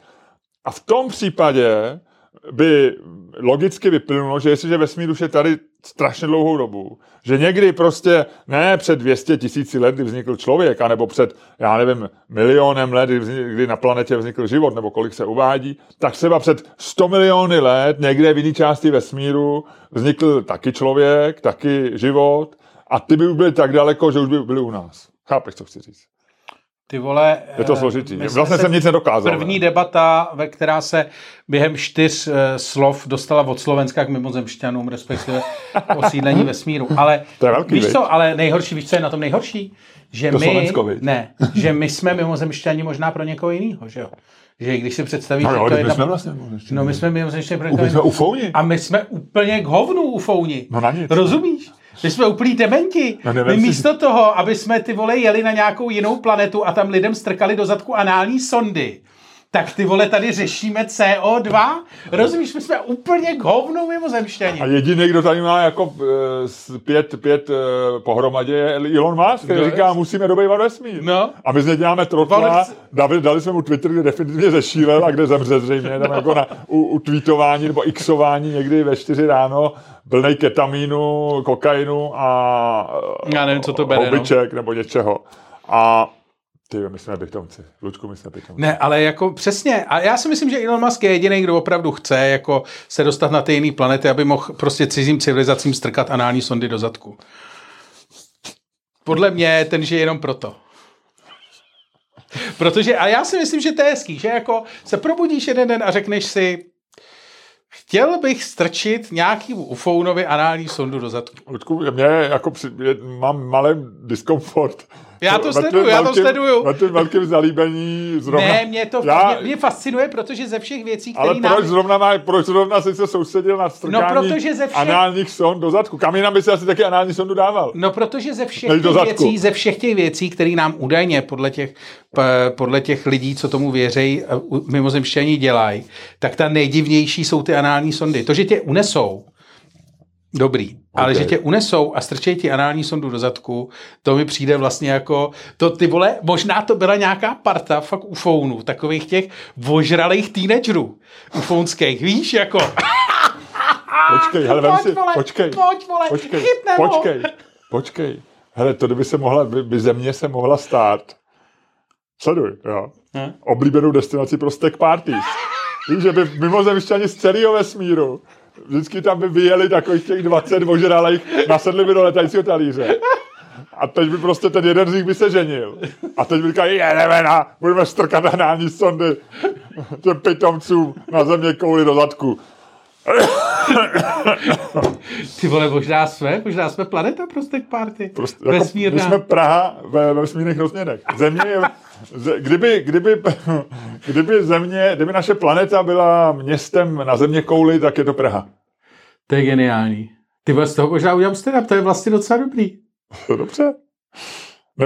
A v tom případě by logicky vyplynulo, že jestliže vesmír už je tady strašně dlouhou dobu, že někdy prostě ne před 200 tisíci let, kdy vznikl člověk, anebo před, já nevím, milionem let, kdy na planetě vznikl život, nebo kolik se uvádí, tak třeba před 100 miliony let někde v jiné části vesmíru vznikl taky člověk, taky život a ty by byly tak daleko, že už by byly u nás. Chápeš, co chci říct? Ty vole... Je to složitý. Vlastně jsem nic nedokázal. První ne? debata, ve která se během čtyř uh, slov dostala od Slovenska k mimozemšťanům, respektive osídlení vesmíru. Ale [LAUGHS] to je velký, víš co, ale nejhorší, víš co je na tom nejhorší? Že to my, Slovensko, ne, že my jsme mimozemšťani možná pro někoho jiného, že jo? že když si představíš, no, jo, že to je... My jsme vlastně No my jsme mimozemšťani pro někoho ufouni. A my jsme úplně k hovnu ufouni. No na nic. Rozumíš? My jsme úplný dementi. No, My místo si... toho, aby jsme ty vole jeli na nějakou jinou planetu a tam lidem strkali do zadku anální sondy, tak ty vole tady řešíme CO2. Rozumíš, my jsme úplně k hovnu mimozemštění. A jediný, kdo tady má jako uh, pět, pět uh, pohromadě je Elon Musk, který říká, jest? musíme dobejvat vesmír. No. A my z něj děláme trotla, dali, dali jsme mu Twitter, kde definitivně zešílel a kde zemře zřejmě, tam jako na, u, u tweetování nebo xování někdy ve čtyři ráno plnej ketamínu, kokainu a Já nevím, co to bere, no. nebo něčeho. A ty, my jsme bytomci. Lučku, my jsme bytomci. Ne, ale jako přesně. A já si myslím, že Elon Musk je jediný, kdo opravdu chce jako se dostat na ty jiné planety, aby mohl prostě cizím civilizacím strkat anální sondy do zadku. Podle mě ten žije jenom proto. Protože, a já si myslím, že to je hezký, že jako se probudíš jeden den a řekneš si, Chtěl bych strčit nějaký ufounovi anální sondu do zadku. Ludku, mě jako při, mám malý diskomfort já to sleduju, já to sleduju. Na tím velkém zalíbení zrovna. Ne, mě to já, mě, mě, fascinuje, protože ze všech věcí, které Ale proč nám... zrovna, má, proč zrovna jsi se soustředil na strkání no, protože ze všech... análních sond do zadku? Kam jinam by si asi taky anální sondu dával? No, protože ze všech těch věcí, ze všech těch věcí, které nám údajně podle těch, podle těch lidí, co tomu věří, mimozemštění dělají, tak ta nejdivnější jsou ty anální sondy. To, že tě unesou, Dobrý. Okay. Ale že tě unesou a strčej ti anální sondu do zadku, to mi přijde vlastně jako, to ty vole, možná to byla nějaká parta fakt ufounů, takových těch vožralých teenagerů ufounských, víš, jako. Počkej, hele, vem si, vole, počkej, pojď, vole, počkej, počkej, počkej, hele, to kdyby se mohla, by, by země se mohla stát, sleduj, jo, hm? oblíbenou destinaci pro stack parties. Víš, že by mimozemšťani z celého vesmíru vždycky tam by vyjeli takových těch 20 ožralých, nasedli by do letajícího talíře. A teď by prostě ten jeden z nich by se ženil. A teď by říkal, jedeme na, budeme strkat anální sondy těm pitomcům na země kouli do zadku. Ty vole, možná jsme, možná jsme planeta prostek party. Prostě, jako, My jsme Praha ve, ve vesmírných rozměrech. Země je, kdyby, kdyby, [LAUGHS] kdyby země, kdyby naše planeta byla městem na země kouli, tak je to Praha. To je geniální. Ty z toho možná udělám stand to je vlastně docela dobrý. Dobře.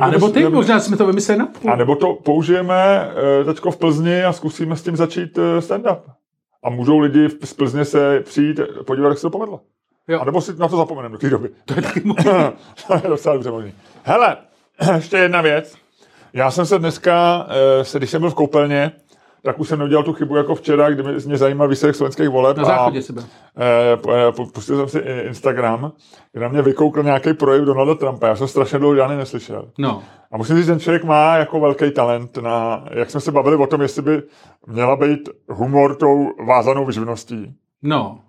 A nebo ty, možná jsme to vymysleli na půl. A nebo to použijeme uh, teďko v Plzni a zkusíme s tím začít uh, stand-up. A můžou lidi z Plzně se přijít podívat, jak se to povedlo. Jo. A nebo si na to zapomeneme do té doby. To je taky [LAUGHS] možný. to je docela dobře možný. Hele, [CLEARS THROAT] ještě jedna věc. Já jsem se dneska, eh, se, když jsem byl v koupelně, tak už jsem neudělal tu chybu jako včera, kdy mě zajímal výsledek slovenských voleb. Na záchodě. Eh, po- pustil jsem si Instagram, kde na mě vykoukl nějaký projev Donalda Trumpa. Já jsem strašně dlouho žádný neslyšel. No. A musím říct, že ten člověk má jako velký talent na, jak jsme se bavili o tom, jestli by měla být humor tou vázanou vyživností No.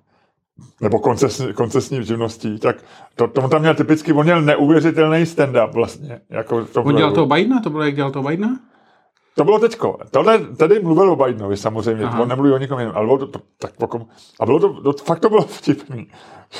Nebo koncesní, koncesní živností, tak to, tomu tam měl typicky, on měl neuvěřitelný stand-up vlastně. Jako v tom On dělal toho Bidena? To bylo, jak dělal toho Bidena? To bylo teďko. Tohle, tady mluvil o Bidenovi samozřejmě, Aha. On nemluví o nikom jiném, ale bylo to, tak pokom, a bylo to, to, fakt to bylo [LAUGHS] vtipný.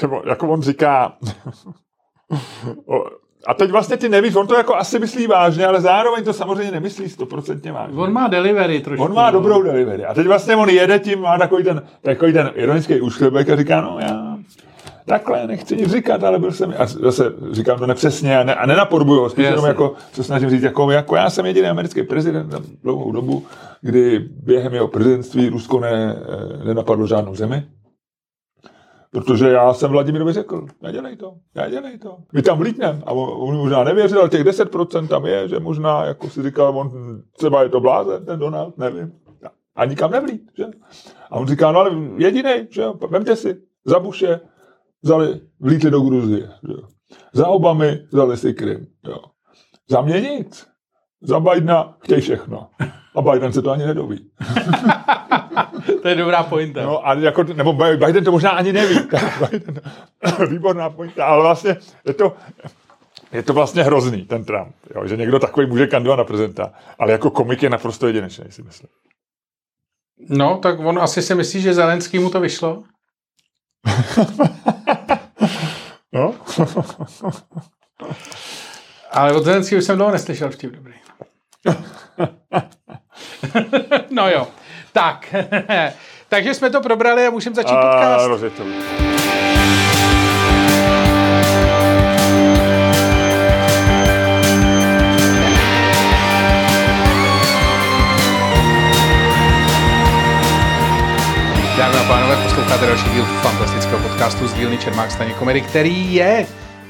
Že on, jako on říká, [LAUGHS] o, a teď vlastně ty nevíš, on to jako asi myslí vážně, ale zároveň to samozřejmě nemyslí stoprocentně vážně. On má delivery trošku. On má no. dobrou delivery. A teď vlastně on jede tím, má takový ten, takový ten ironický úšklebek a říká, no já takhle nechci nic říkat, ale byl jsem, a zase říkám to nepřesně a, ne, a nenapodbuju, ho, spíš Jasně. jenom jako, se snažím říct, jako, jako já jsem jediný americký prezident za dlouhou dobu, kdy během jeho prezidentství Rusko ne, nenapadlo žádnou zemi. Protože já jsem Vladimirovi řekl, nedělej to, nedělej to. My tam vlítneme. A on, on možná nevěřil, ale těch 10% tam je, že možná, jako si říkal, on, třeba je to blázen, ten Donald, nevím. A nikam nevlít, že? A on říká, no ale jediný, že jo, vemte si, za Bushe vzali, vlítli do Gruzie, že jo. Za Obamy vzali si Krym, jo. Za mě nic. Za Bidena chtějí všechno. A Biden se to ani nedoví. [LAUGHS] To je dobrá pointa. No, a jako, nebo Biden to možná ani neví. [LAUGHS] Biden, [LAUGHS] výborná pointa, ale vlastně je to, je to vlastně hrozný, ten Trump, jo, že někdo takový může kandidovat na prezidenta, ale jako komik je naprosto jedinečný, si myslím. No, tak on asi si myslí, že Zelenský mu to vyšlo. No? Ale od Zelenského už jsem dlouho neslyšel vtip dobrý. [LAUGHS] no jo. Tak. [LAUGHS] Takže jsme to probrali a můžeme začít a podcast. rozjeď to. Dámy a pánové, posloucháte další díl fantastického podcastu z dílny Čermák Staně Komedy, který je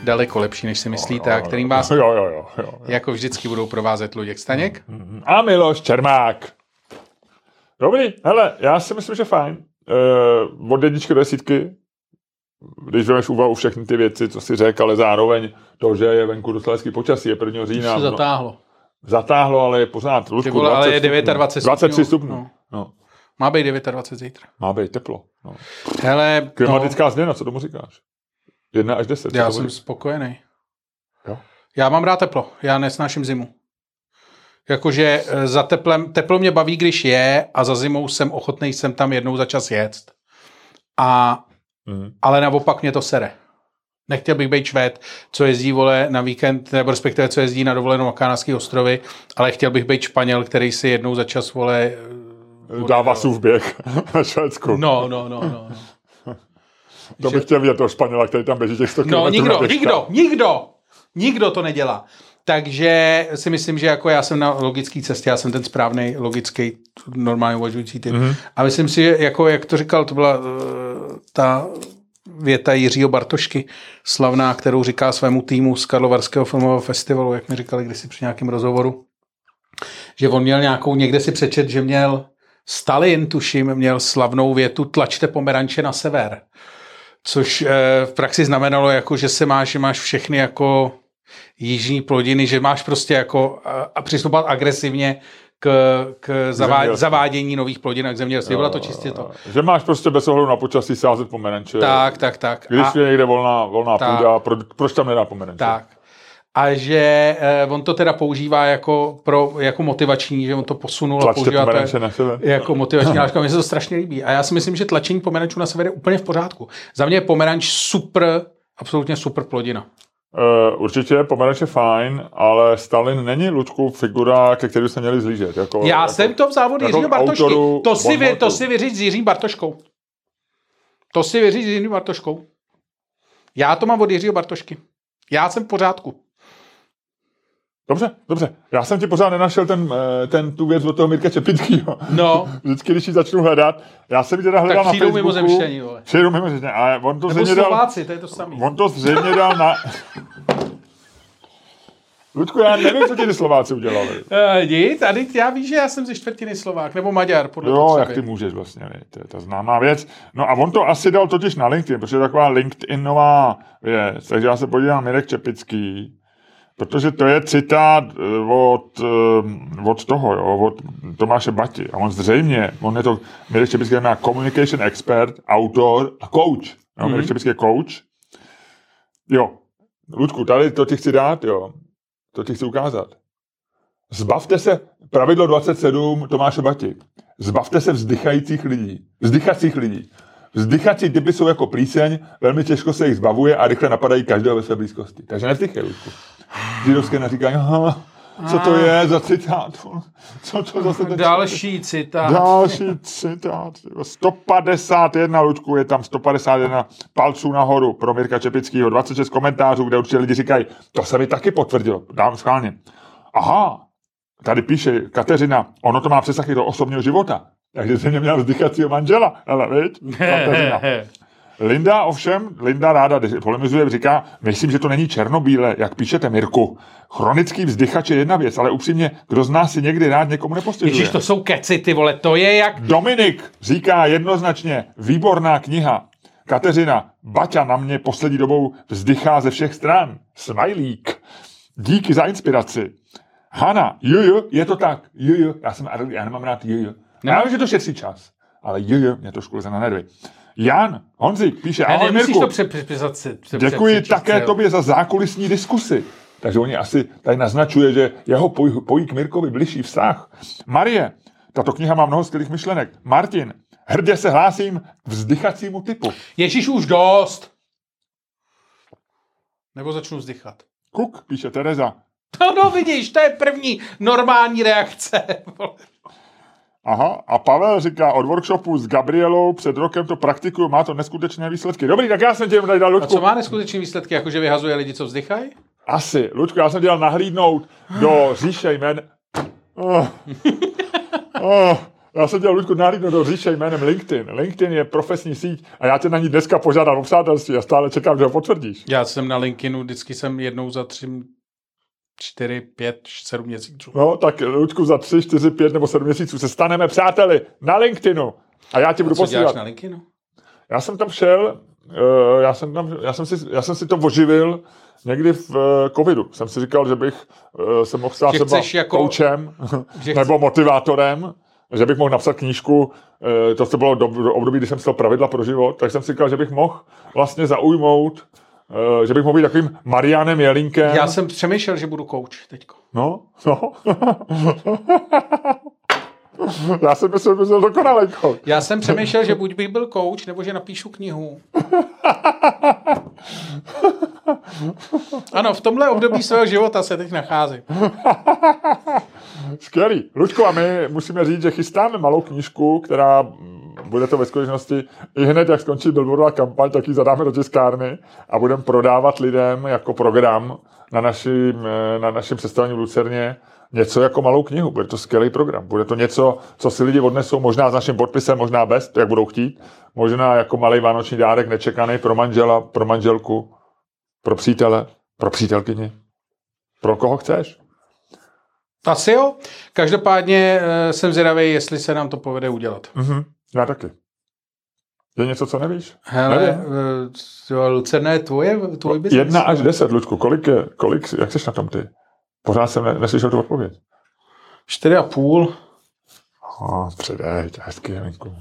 daleko lepší, než si myslíte, a kterým vás Jo, jo, jo. jo. jako vždycky budou provázet Luděk Staněk. A Miloš Čermák. Dobrý, hele, já si myslím, že fajn. Uh, od jedničky do desítky, když vezmeš v úvahu všechny ty věci, co si řekl, ale zároveň to, že je venku docela hezký počasí, je 1. října. Se no, zatáhlo. zatáhlo, ale je pořád. Luďku, Ty vole, ale je 20 29 stupňů. 23 stupňů. No. No. Má být 29 zítra. Má být teplo. No. Hele, Klimatická změna, co tomu říkáš? 1 až 10. co já jsem říkáš? spokojený. Jo? Já mám rád teplo, já nesnáším zimu. Jakože eh, za teplem, teplo mě baví, když je a za zimou jsem ochotný sem tam jednou za čas jet. A, Mhm. ale naopak mě to sere. Nechtěl bych být švéd, co jezdí vole na víkend, nebo respektive co jezdí na dovolenou na Kanárský ostrovy, ale chtěl bych být Španěl, který si jednou za čas vole... eh, Dává v běh [LAUGHS] na Švédsku. No, no, no, no. no. To bych chtěl vidět toho Španěla, který tam běží těch 100 No, nikdo, nikdo, nikdo, nikdo to nedělá. Takže si myslím, že jako já jsem na logické cestě, já jsem ten správný, logický, normálně uvažující typ. Mhm. Mm-hmm. A myslím si, že jako jak to říkal, to byla uh, ta věta Jiřího Bartošky, slavná, kterou říká svému týmu z Karlovarského filmového festivalu, jak mi říkali kdysi při nějakém rozhovoru, že on měl nějakou, někde si přečet, že měl Stalin, tuším, měl slavnou větu tlačte pomeranče na sever. Což eh, v praxi znamenalo, jako, že se máš, že máš všechny jako jižní plodiny, že máš prostě jako a, přistupovat agresivně k, k zavá, Zemědělství. zavádění nových plodin a k zemědělství. Bylo to čistě to. Že máš prostě bez ohledu na počasí sázet pomeranče. Tak, tak, tak. Když A, je někde volná, volná Tak. půda, pro, proč tam nedá pomeranče? tak. A že eh, on to teda používá jako, pro, jako motivační, že on to posunul a Tlačte používá to na sebe. jako motivační [LAUGHS] láška. Mně se to strašně líbí. A já si myslím, že tlačení pomerančů na sever je úplně v pořádku. Za mě je pomeranč super, absolutně super plodina. Uh, určitě, pomeranč je fajn, ale Stalin není Lučku figura, ke který se měli zlížet. Jako, Já jako, jsem to vzal od jako Jiřího Bartošky. autoru To si, vy, to si vyříct s Jiřím Bartoškou. To si vyříct s Jiřím Bartoškou. Já to mám od Jiřího Bartošky. Já jsem v pořádku. Dobře, dobře. Já jsem ti pořád nenašel ten, eh, ten tu věc od toho Mirka Čepickýho. No. [LAUGHS] Vždycky, když ji začnu hledat, já jsem ji teda hledal Tak na Facebooku. mimozemštění, vole. Přijdou mimozemštění, ale on to Nebo zřejmě dal, Slováci, to je to samé. on to zřejmě dal na... [LAUGHS] Ludku, já nevím, co ti ty Slováci udělali. Uh, [LAUGHS] nic, a teď já víš, že já jsem ze čtvrtiny Slovák, nebo Maďar, podle Jo, potřeby. jak ty můžeš vlastně, ne? to je ta známá věc. No a on to asi dal totiž na LinkedIn, protože je taková LinkedInová věc. Takže já se podívám Mirek Čepický, protože to je citát eh, od, eh, od toho, jo, od Tomáše Bati. A on zřejmě, on je to, Mirek Čepický je communication expert, autor a coach. Jo, mm-hmm. Mirek Čepický je coach. Jo, Ludku, tady to ti chci dát, jo. To ti chci ukázat. Zbavte se, pravidlo 27 Tomáše Bati, zbavte se vzdychajících lidí, vzdychacích lidí. Vzdychací typy jsou jako plíseň, velmi těžko se jich zbavuje a rychle napadají každého ve své blízkosti. Takže nevzdychej, Ludku. Židovské naříkají, aha, co to je za citát? Co to zase ten Další citát. Další citát. 151, Ludku, je tam 151 palců nahoru pro Mirka Čepickýho, 26 komentářů, kde určitě lidi říkají, to se mi taky potvrdilo, dám schválně. Aha, tady píše Kateřina, ono to má přesah i do osobního života. Takže jsem měl vzdychacího manžela, ale viď? [LAUGHS] Kateřina. Linda ovšem, Linda ráda polemizuje, říká, myslím, že to není černobíle, jak píšete Mirku. Chronický vzdychač je jedna věc, ale upřímně, kdo z nás si někdy rád někomu nepostěžuje. Ježíš, to jsou keci, ty vole, to je jak... Dominik říká jednoznačně, výborná kniha. Kateřina, Baťa na mě poslední dobou vzdychá ze všech stran. Smajlík. Díky za inspiraci. Hana, juju, je to tak. Juju, já jsem já nemám rád juju. No. Já vím, že to šetří čas, ale juju, mě to škole na nervy. Jan Honzik píše, Ne, ahoj Mirku. to přepisat si. pře- Děkuji také tobě za zákulisní diskusy. Takže oni asi tady naznačuje, že jeho poj, pojí k Mirkovi bližší vztah. Marie, tato kniha má mnoho skvělých myšlenek. Martin, hrdě se hlásím k vzdychacímu typu. Ježíš, už dost. Nebo začnu vzdychat. Kuk, píše Tereza. No, no vidíš, to je první normální reakce. Aha, a Pavel říká od workshopu s Gabrielou před rokem to praktikuju, má to neskutečné výsledky. Dobrý, tak já jsem tě tady dal, A Ludku. co má neskutečné výsledky, jako že vyhazuje lidi, co vzdychají? Asi, Ludku, já jsem dělal nahlídnout do říše jmen. Oh. Oh. Já jsem dělal, Ludku, nahlídnout do říše jménem LinkedIn. LinkedIn je profesní síť a já tě na ní dneska požádal o přátelství a stále čekám, že ho potvrdíš. Já jsem na LinkedInu, vždycky jsem jednou za tři, čtyři, pět, sedm měsíců. No, tak Ludku, za tři, čtyři, pět nebo sedm měsíců se staneme přáteli na LinkedInu. A já ti budu Co děláš posílat. na LinkedInu? Já jsem tam šel, eh, já jsem, tam, já jsem, si, já jsem si to oživil někdy v eh, covidu. Jsem si říkal, že bych eh, se mohl stát Že třeba jako- koučem [LAUGHS] že [LAUGHS] nebo motivátorem, že bych mohl napsat knížku, eh, to se bylo do, do období, kdy jsem psal pravidla pro život, tak jsem si říkal, že bych mohl vlastně zaujmout, že bych mohl být takovým Marianem Jelinkem. Já jsem přemýšlel, že budu coach teďko. No, no. [LAUGHS] Já jsem myslel, že byl dokonalý coach. Já jsem přemýšlel, že buď bych byl coach, nebo že napíšu knihu. [LAUGHS] Ano, v tomhle období svého života se teď nacházím. Skvělý. Luďko, a my musíme říct, že chystáme malou knížku, která bude to ve skutečnosti i hned, jak skončí billboardová kampaň, tak ji zadáme do tiskárny a budeme prodávat lidem jako program na našem, eh, na našem představení v Lucerně něco jako malou knihu. Bude to skvělý program. Bude to něco, co si lidi odnesou možná s naším podpisem, možná bez, jak budou chtít. Možná jako malý vánoční dárek nečekaný pro manžela, pro manželku, pro přítele, pro přítelkyni. Pro koho chceš. Asi jo. Každopádně eh, jsem zvědavý, jestli se nám to povede udělat. Mhm, já taky. Je něco, co nevíš? Hele, Nevím. eh, jo, Lucerna je tvoje, tvůj biznes. Jedna až deset, Lučku, kolik je, kolik, jak jsi na tom ty? Pořád jsem ne, neslyšel tu odpověď. Čtyři a půl, Oh, předej, to je hezký, Jelinku.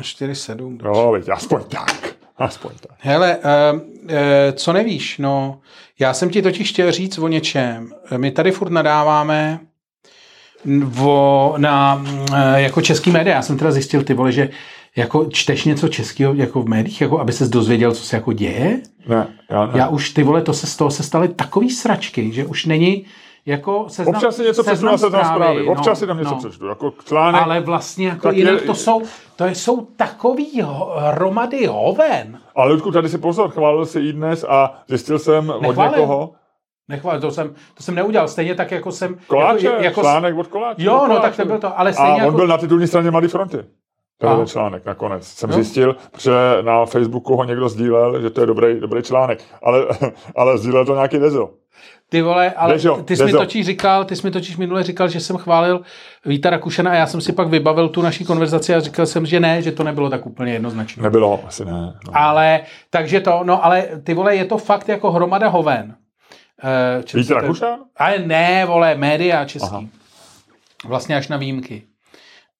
čtyři sedm. Jo, veď, aspoň tak. Aspoň tak. Hele, uh, uh, co nevíš? No, já jsem ti totiž chtěl říct o něčem. My tady furt nadáváme vo, na uh, jako český média. Já jsem teda zjistil, ty vole, že jako čteš něco českého jako v médiích, jako aby ses dozvěděl, co se jako děje. Ne, já ne. Já už, ty vole, to se z toho se staly takový sračky, že už není jako seznam, Občas si něco přečtu na seznam zprávy. Občas si tam něco přečtu. Jako článek. Ale vlastně jako Tak je- jinak to jsou, to jsou takový hromady hoven. Ale Ludku, tady si pozor, chválil si i dnes a zjistil jsem od Nechválil. někoho, Nechval, to jsem, to jsem neudělal. Stejně tak, jako jsem... Koláče, jako, jako, článek od Koláče. Jo, od no Koláče. tak to byl to, ale A stejně on jako... byl na titulní straně Mladé fronty. To A? je ten článek nakonec. Jsem Jo. zjistil, že na Facebooku ho někdo sdílel, že to je dobrý, dobrý článek. Ale, [LAUGHS] ale sdílel to nějaký dezo. Ty vole, ale Dežo, ty jsi mi Dezo. totiž říkal, ty jsi mi totiž minule říkal, že jsem chválil Víta Rakušana a já jsem si pak vybavil tu naší konverzaci a říkal jsem, že ne, že to nebylo tak úplně jednoznačné. Nebylo, asi ne. No. Ale, takže to, no ale ty vole, je to fakt jako hromada hoven. Eh, četl Vít jsi to- Rakušan? Ale ne, vole, média český. Aha. Vlastně až na výjimky.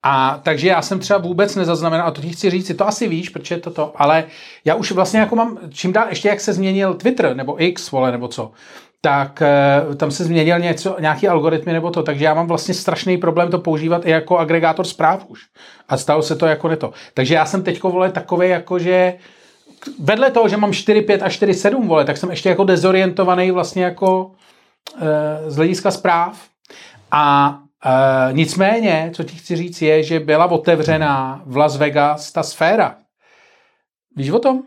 A takže já jsem třeba vůbec nezaznamenal, a to ti chci říct, to asi víš, proč je to to, ale já už vlastně jako mám, čím dál, ještě jak se změnil Twitter, nebo X, vole, nebo co, tak eh, tam se změnil něco, nějaký algoritmy nebo to, takže já mám vlastně strašný problém to používat i jako agregátor zpráv už. A stalo se to jako neto. Takže já jsem teďko, vole, takový jako, že vedle toho, že mám 4.5 a 4.7, vole, tak jsem ještě jako dezorientovaný vlastně jako e, z hlediska zpráv. A e, nicméně, co ti chci říct, je, že byla otevřená v Las Vegas ta sféra. Víš o tom?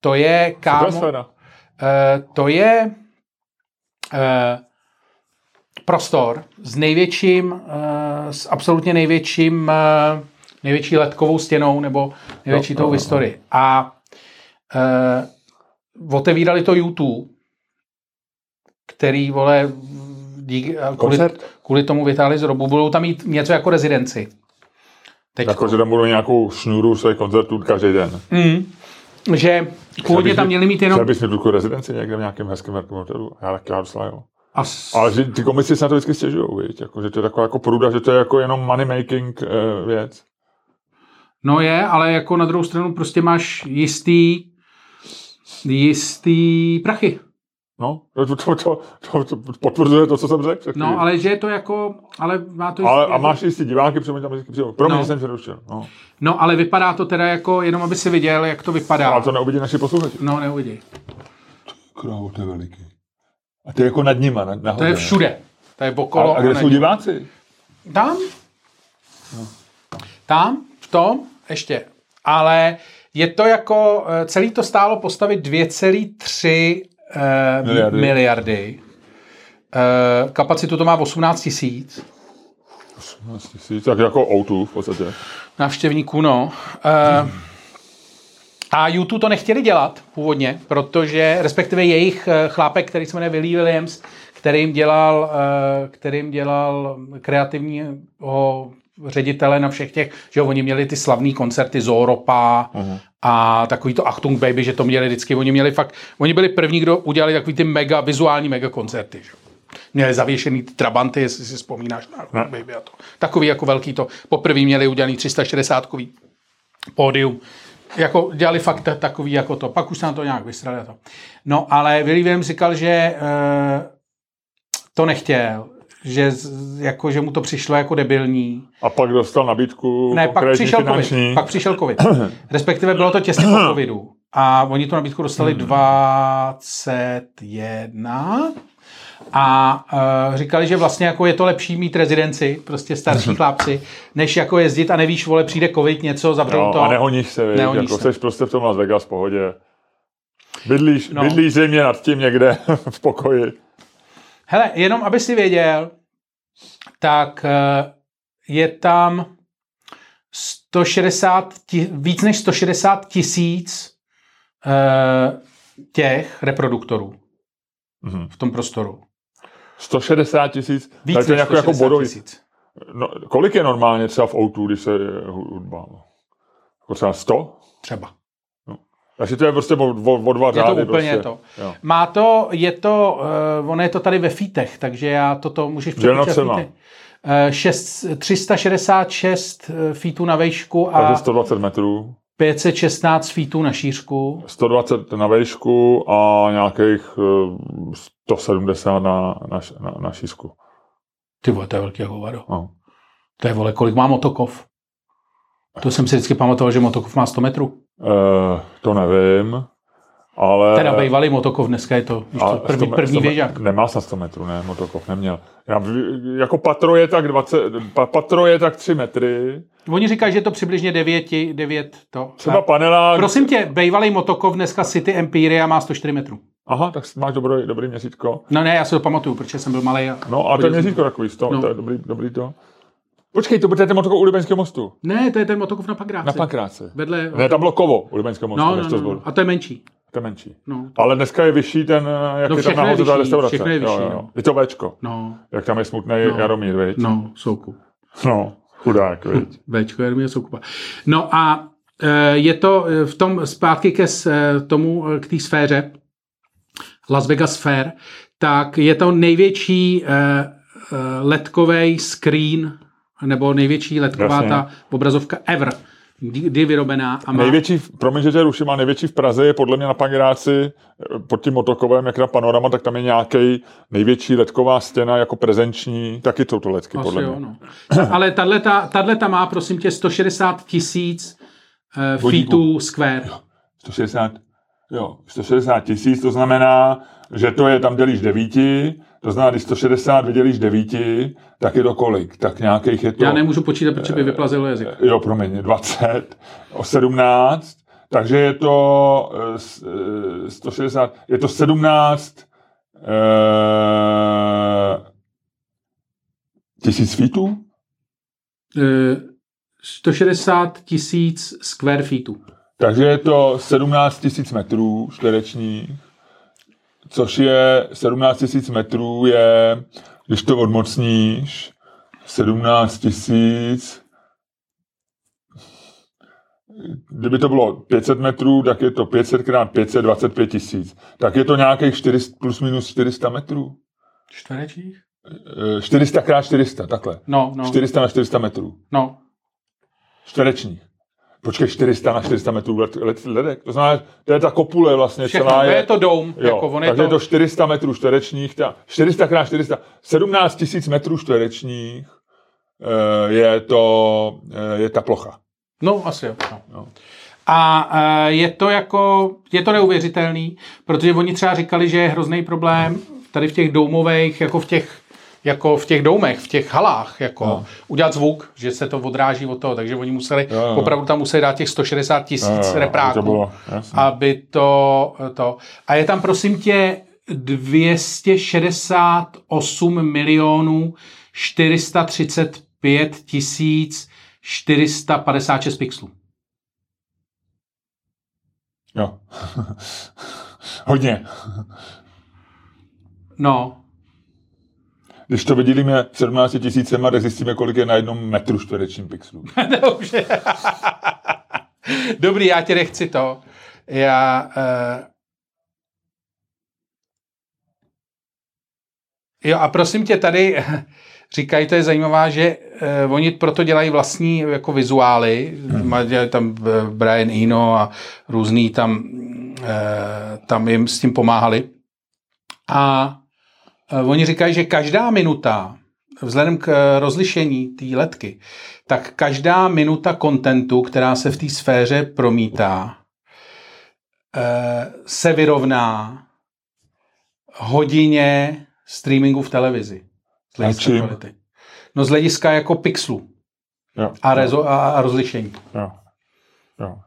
To je, kámo, e, to je e, prostor s největším, e, s absolutně největším, e, největší letkovou stěnou, nebo největší Jo, tou jo, v historii. A e, otevírali to YouTube, který, vole, díky, kvůli, kvůli tomu vytáhli z robu. Budou tam mít něco jako rezidenci. Teď. Jako, že tam budou nějakou šňůru svých koncertů každý den. Mm, že původně tam měli mít jenom... Chtěl bys mít tu rezidenci někde v nějakém hezkém velkém hotelu? Já taky rád slavil. A s- Ale že ty komisi se na to vždycky stěžují? Jako, že to je taková jako průda, že to je jako jenom money making uh, věc. No je, ale jako na druhou stranu prostě máš jistý jistý prachy. No, to, to, to, to, to, potvrzuje to, co jsem řekl. No, ale že je to jako, ale má to ale jistý, a jako, máš jistý diváky, protože tam vždycky přijde. Pro mě No. jsem přerušil. No. No, ale vypadá to teda jako, jenom aby si viděl, jak to vypadá. Ale to neuvidí naši posluchači. No, neuvidí. Krávo, to je veliký. A to je jako nad nima, nad, To je všude. To je okolo. A, a kde na jsou diváci? Tam. Tam, v tom, ještě. Ale je to jako, eh, celý to stálo postavit 2,3 eh, Miliardy. miliardy. Eh, kapacitu to má 18 tisíc 18 tisíc, tak jako O2 v podstatě. návštěvníků, no. Eh, a YouTube to nechtěli dělat původně, protože respektive jejich chlápek, který se jmenuje Willie Williams, kterým dělal, kterým dělal kreativního ředitele na všech těch, že jo, oni měli ty slavné koncerty Zoropa uh-huh. a takový to Achtung Baby, že to měli vždycky, oni měli fakt, oni byli první, kdo udělali takový ty mega, vizuální mega koncerty, že jo. Měli zavěšený ty trabanty, jestli si vzpomínáš na Achtung Baby a to. Takový jako velký to. Poprvé měli udělaný 360 kový pódium. Jako dělali fakt ta- takový jako to. Pak už se na to nějak vysrali a to. No, ale Willy Williams říkal, že e, to nechtěl. Že, jako, že mu to přišlo jako debilní. A pak dostal nabídku Ne, pak přišel finanční. covid. Pak přišel covid. [CLEARS THROAT] Respektive bylo to těsně po covidu. A oni tu nabídku dostali Hmm. 21 a uh, říkali, že vlastně jako je to lepší mít rezidenci, prostě starší [LAUGHS] chlápci, než jako jezdit a nevíš, vole, přijde covid, něco, zavřou No, to. a nehoníš se, víš, Nehoníš jako se. seš prostě v tom Las Vegas v pohodě. Bydlíš, no. bydlíš zřejmě nad tím někde [LAUGHS] v pokoji. Hele, jenom aby si věděl, tak eh, je tam 160, ti- víc než 160 tisíc eh, těch reproduktorů Mhm. v tom prostoru. 160 tisíc, Víc tak to je než jako, jako 160 bodový. tisíc. No, kolik je normálně třeba v O2, když se hudba? Jako třeba 100? Třeba. Takže to je prostě o, o, o dva Je to řády. úplně prostě. to. Jo. Má to, je to, uh, ono je to tady ve fítech, takže já toto můžeš přepočítat. Uh, šest, 366 feetů na vejšku a Takže 120 metrů, 516 feetů na šířku. 120 na vejšku a nějakých eh, 170 na, na, na, na šířku. Ty vole, to je velký hovado. No. To je vole, kolik má motokov? To jsem si vždycky pamatoval, že motokov má 100 metrů. Eh, to nevím, ale... Teda bývalý motokov, dneska je to co, ale první, 100 první 100 věžák. Nemá snad 100 metrů, ne, motokov neměl. Já, jako patro je tak 20, pa, patro je tak 3 metry. Oni říkají, že je to přibližně 9, 9 to. Třeba panelák, Prosím tě, bývalý motokov dneska City Empire má 104 metrů. Aha, tak máš dobrý, dobrý měřítko. No ne, já si to pamatuju, protože jsem byl malý. A... No a to je měřítko takový, to, no. to je dobrý, dobrý to. Počkej, to bude ten motokov u Libeňského mostu. Ne, to je ten motokov na Pankráci. Na Pankráci. Vedle... Ne, tam bylo kovo u Libeňského mostu, No, než no, to no, no, a to je menší. To je menší. No, Ale dneska je vyšší ten, jak No, je tam nahoře ta restaurace. všechno je vyšší, jo, jo, no. Je to Včko, no, jak tam je smutný No. Jaromír, viď? no, soukup. no chudák, viď? [LAUGHS] Včko Jaromír Soukupa. No a e, je to e, v tom zpátky ke e, tomu, e, k té sféře, Las Vegas Fair, tak je to největší e, e, ledkový screen, nebo největší ledková Jasně. ta obrazovka ever, kdy, kdy vyrobená. A má, Největší, promiň, že tě ruším, a největší v Praze je podle mě na Pankráci eh, pod tím motokovem, jak na panorama, tak tam je nějaký největší ledková stěna jako prezenční, taky jsou to ledky, Asi podle jo, mě. no. Ale tato má, prosím tě, 160 tisíc uh, feetů square. 160, jo, 160 tisíc, to znamená, že to je, tam dělíš devíti, to znamená, když 160 vydělíš devíti, tak je to kolik? Tak nějakých je to... Já nemůžu počítat, protože by vyplazilo jazyk. Jo, promiň, 20, o 17, takže je to eh, s- eh, 160, je to 17 eh, tisíc feetů? Eh, 160 tisíc square feetů. Takže je to 17 tisíc metrů čtverečních, což je 17 tisíc metrů je, když to odmocníš, 17 tisíc, kdyby to bylo 500 metrů, tak je to 500 krát 500, 25 tisíc. Tak je to nějakých 400, plus minus 400 metrů. Čtverečních? Eh, 400 krát 400, takhle. No, no, 400 na 400 metrů. no. Čtverečních. Počkej, 400 na 400 metrů led, led, ledek. To znamená, to je ta kopule vlastně Všechno, celá. to je to dome, jo, jako on je takže to... je to 400 metrů čtverečních, ta, 400 krát 400, 17 tisíc metrů čtverečních eh, je to, eh, je ta plocha. No, asi jo. No. No. A e, je to jako, je to neuvěřitelný, protože oni třeba říkali, že je hrozný problém tady v těch doumových, jako v těch jako v těch doumech, v těch halách, jako No. udělat zvuk, že se to odráží od toho, takže oni museli, Jo, jo. opravdu tam museli dát těch 160 tisíc Jo, jo, aby repráků, to bylo, aby to, to, a je tam prosím tě 268 milionů 435 tisíc 456 pixelů. Jo. [LAUGHS] Hodně. No, Když to vydělíme 17 tisícema, tak zjistíme, kolik je na jednom metru čtverečním pixelů. [LAUGHS] Dobře. Dobrý, já tě nechci to. Já... Uh... Jo, a prosím tě, tady [LAUGHS] říkají, to je zajímavá, že uh, oni proto dělají vlastní jako vizuály. Hmm. Dělají tam eh, Brian Eno a různý tam, uh, tam jim s tím pomáhali. A oni říkají, že každá minuta, vzhledem k eh, rozlišení té letky, tak každá minuta kontentu, která se v té sféře promítá, eh, se vyrovná hodině streamingu v televizi. Z hlediska kvality. No z hlediska jako pixelů Jo. a, rezo, a, a rozlišení. Jo. Jo.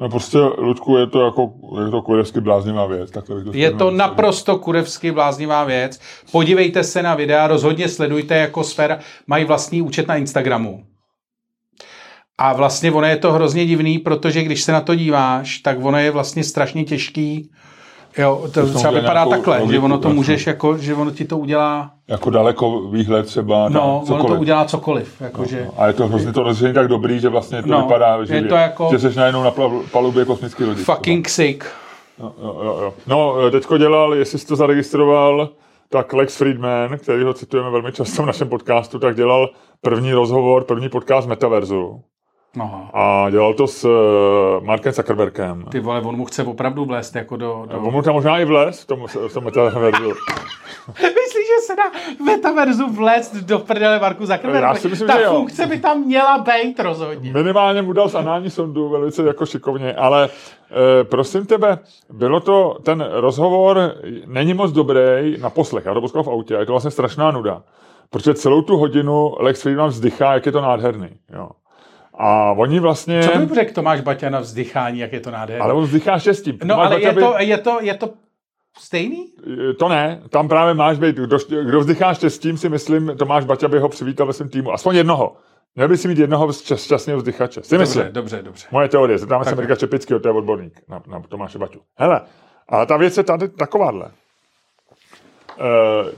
No prostě, Ludku, je to jako, je to kurevsky bláznivá věc. Takhle bych to Je to naprosto kurevsky bláznivá věc. Podívejte se na videa, rozhodně sledujte jako sféra. Mají vlastní účet na Instagramu. A vlastně ono je to hrozně divný, protože když se na to díváš, tak ono je vlastně strašně těžký. Jo, to To třeba vypadá nějakou takhle, že logiku, ono to jasně. můžeš jako, že ono ti to udělá, Jako daleko výhled třeba. no, tak, ono to udělá cokoliv, jakože. A je to hrozně to rozlišení tak dobrý, že vlastně to No, vypadá, že, je to jako- že jsi najednou na palubě kosmické lodi. Fucking sick. Jo, jo, jo, jo. No, teďko dělal, jestli jsi to zaregistroval, tak Lex Friedman, který ho citujeme velmi často v našem podcastu, tak dělal první rozhovor, první podcast Metaverzu. No. A dělal to s eh, Markem Zuckerbergem. Ty vole, on mu chce opravdu vlézt jako do... do... On mu tam možná i vlez v tom, v tom Metaverzu. [LAUGHS] Myslíš, že se dá metaverzu vlézt do prdele Marku Zuckerberga? Já si myslím, Ta že jo. funkce by tam měla být rozhodně. Minimálně mu dal z anální sondu velice jako šikovně, ale e, prosím tebe, bylo to, ten rozhovor není moc dobrý na poslech, já to v autě a je to vlastně strašná nuda, protože celou tu hodinu Lex Friedman vzdychá, jak je to nádherný, jo. A oni vlastně... Co by řekl Tomáš Baťa na vzdychání, jak je to nádherné? Ale on vzdychá štěstím. No Tomáš ale Baťa je by- to, je to, je to stejný? To ne, tam právě máš být, kdo, kdo vzdychá štěstím, si myslím, Tomáš Baťa by ho přivítal ve svém týmu. Aspoň jednoho. Měl by si mít jednoho šťastného vzdychače. Si myslím. Dobře, dobře, dobře. Moje teorie, zeptáme se Mirka Čepického, to je odborník na, na Tomáše Baťu. Hele, ale ta věc je tady takováhle. Uh,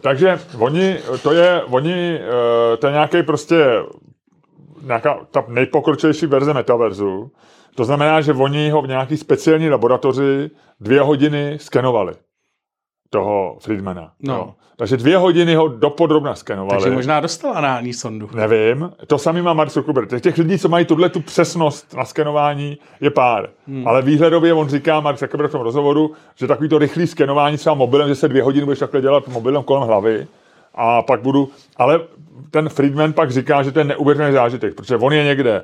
takže oni, to je, oni, uh, to je nějaký prostě nějaká ta nejpokročilejší verze metaverzu. To znamená, že oni ho v nějaký speciální laboratoři dvě hodiny skenovali toho Friedmana. No. Jo. Takže dvě hodiny ho dopodrobna skenovali. Takže možná dostal anální sondu. Nevím. To samý má Mark Zuckerberg. Těch lidí, co mají tuhle tu přesnost na skenování, je pár. Hmm. Ale výhledově on říká, Mark Zuckerberg v tom rozhovoru, že takový to rychlý skenování třeba mobilem, že se dvě hodiny budeš takhle dělat mobilem kolem hlavy, a pak budu, ale ten Friedman pak říká, že to je neuvěřitelný zážitek, protože on je někde,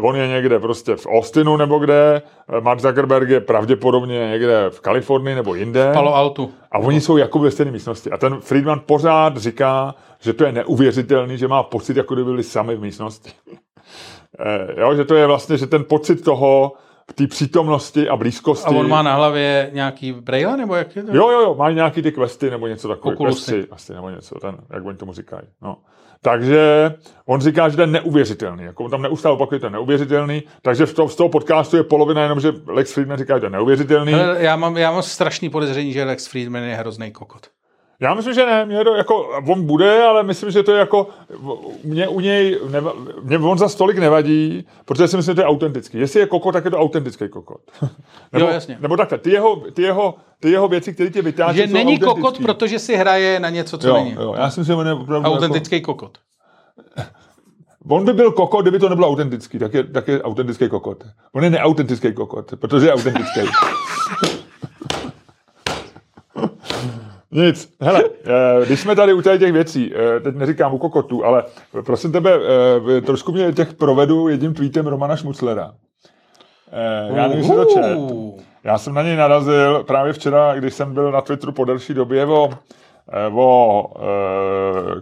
on je někde prostě v Austinu nebo kde, Mark Zuckerberg je pravděpodobně někde v Kalifornii nebo jinde. V Palo Alto. A oni jsou jako ve stejné místnosti. A ten Friedman pořád říká, že to je neuvěřitelný, že má pocit, jako kdyby byli sami v místnosti. [LAUGHS] Eh, jo, že to je vlastně, že ten pocit toho, té přítomnosti a blízkosti. A on má na hlavě nějaký braille, nebo jak je to? Jo, jo, jo, má nějaký ty questy nebo něco takového. Questy, asi, nebo něco, ten, jak oni tomu říkají. No. Takže on říká, že to je neuvěřitelný. Jako on tam neustále opakuje, to je neuvěřitelný. Takže v to, z toho podcastu je polovina jenom, že Lex Friedman říká, že to je neuvěřitelný. Já mám, já mám strašný podezření, že Lex Friedman je hrozný kokot. Já myslím, že ne, mě to jako, on bude, ale myslím, že to je jako, mě u něj, neva, mě on za stolik nevadí, protože si myslím, že to je autentický. Jestli je kokot, tak je to autentický kokot. [LAUGHS] nebo, Jo, jasně. nebo takhle, ty jeho, ty jeho, ty jeho věci, které tě vytáčí, Že není kokot, protože si hraje na něco, co jo, není. jo, já si myslím, že on je opravdu Autentický kokot. Jako, [LAUGHS] on by byl kokot, kdyby to nebylo autentický, tak je, tak je autentický kokot. On je neautentický kokot, protože je autentický. [LAUGHS] Nic, hele, eh, když jsme tady u těch věcí, eh, teď neříkám u kokotů, ale prosím tebe, eh, trošku mě těch provedu jedním tweetem Romana Šmuclera. Já nevím, jestli to čet. Já jsem na něj narazil právě včera, když jsem byl na Twitteru po delší době o, o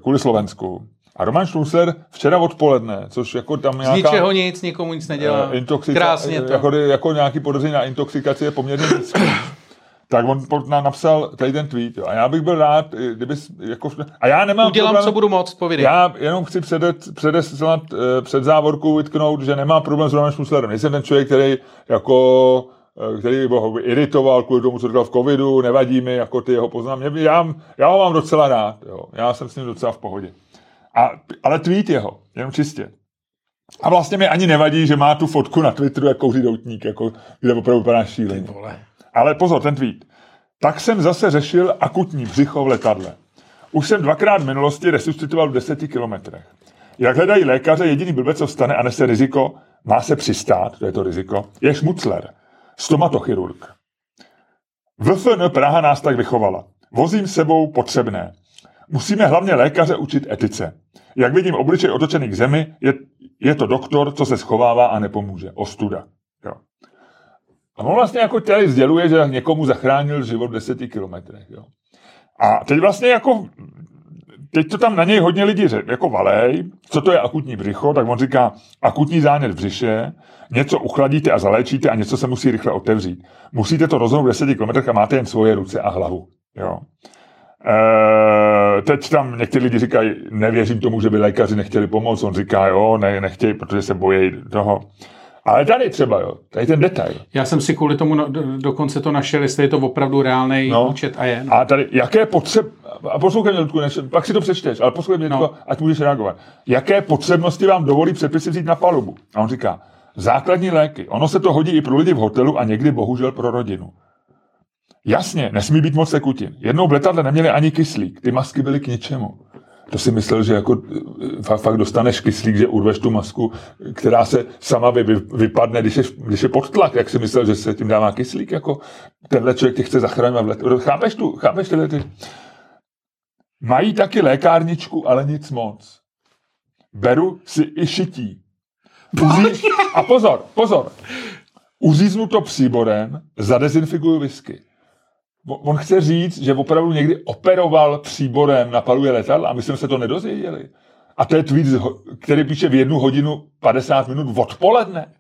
kvůli Slovensku. A Roman Šmucler včera odpoledne, což jako tam Z nějaká... ničeho nic, nikomu nic nedělá. Intoxika- Krásně to. Jako, jako nějaký podezření na intoxikaci je poměrně nízký. Tak on napsal tady ten tweet. Jo. A já bych byl rád, kdyby... Jako, a já nemám Udělám, problém, co budu moct, povídej. já jenom chci předet, předeslat, eh, před závorkou vytknout, že nemám problém s Romanem Šmuslerem. Nejsem ten člověk, který jako eh, který by ho iritoval kvůli tomu, co říkal v covidu, nevadí mi jako ty jeho poznámky. Mě- Já, já ho mám docela rád, jo. já jsem s ním docela v pohodě. A, ale tweet jeho, jenom čistě. A vlastně mi ani nevadí, že má tu fotku na Twitteru, jak kouří doutník, jako, kde opravdu vypadá šíleně. Vole. Ale pozor, ten tweet. Tak jsem zase řešil akutní břicho v letadle. Už jsem dvakrát v minulosti resuscitoval v deseti kilometrech. Jak hledají lékaře, jediný blbec, co stane a nese riziko, má se přistát, to je to riziko, je šmucler, stomatochirurg. VFN Praha nás tak vychovala. Vozím sebou potřebné. Musíme hlavně lékaře učit etice. Jak vidím obličej otočený k zemi, je, je to doktor, co se schovává a nepomůže. Ostuda. A on vlastně jako tady sděluje, že někomu zachránil život v deseti kilometrech. Jo. A teď vlastně jako, teď to tam na něj hodně lidí řek, jako valej, co to je akutní břicho, tak on říká akutní zánět v břiše, něco uchladíte a zaléčíte a něco se musí rychle otevřít. Musíte to rozhodnout v deseti kilometrech a máte jen svoje ruce a hlavu. Jo. E, teď tam někteří lidi říkají, nevěřím tomu, že by lékaři nechtěli pomoct. On říká, jo, ne, nechtějí, protože se bojí toho. Ale tady třeba, jo, tady ten detail. Já jsem si kvůli tomu do, dokonce to našel, jestli je to opravdu reálný No. účet a je. No. A tady, jaké potřeb... A poslouchej mě, Ludku, než, pak si to přečteš, ale poslouchej mě, No. no. ať můžeš reagovat. Jaké potřebnosti vám dovolí předpisy vzít na palubu? A on říká, základní léky. Ono se to hodí i pro lidi v hotelu a někdy bohužel pro rodinu. Jasně, nesmí být moc tekutin. Jednou v letadle neměli ani kyslík. Ty masky byly k ničemu. To si myslel, že jako eh, fakt, fakt dostaneš kyslík, že urveš tu masku, která se sama vy, vy, vypadne, když je, když je pod tlak, jak si myslel, že se tím dává kyslík, jako tenhle člověk tě chce zachránit. Chápeš tu, chápeš tyhle ty? Mají taky lékárničku, ale nic moc. Beru si i šití. Uzí... [LAUGHS] A pozor, pozor. Uříznu to příborem, zadezinfikuju whisky. On chce říct, že opravdu někdy operoval příborem na palubě letadla a my jsme se to nedozvěděli. A to je tweet, který píše v jednu hodinu 50 minut odpoledne.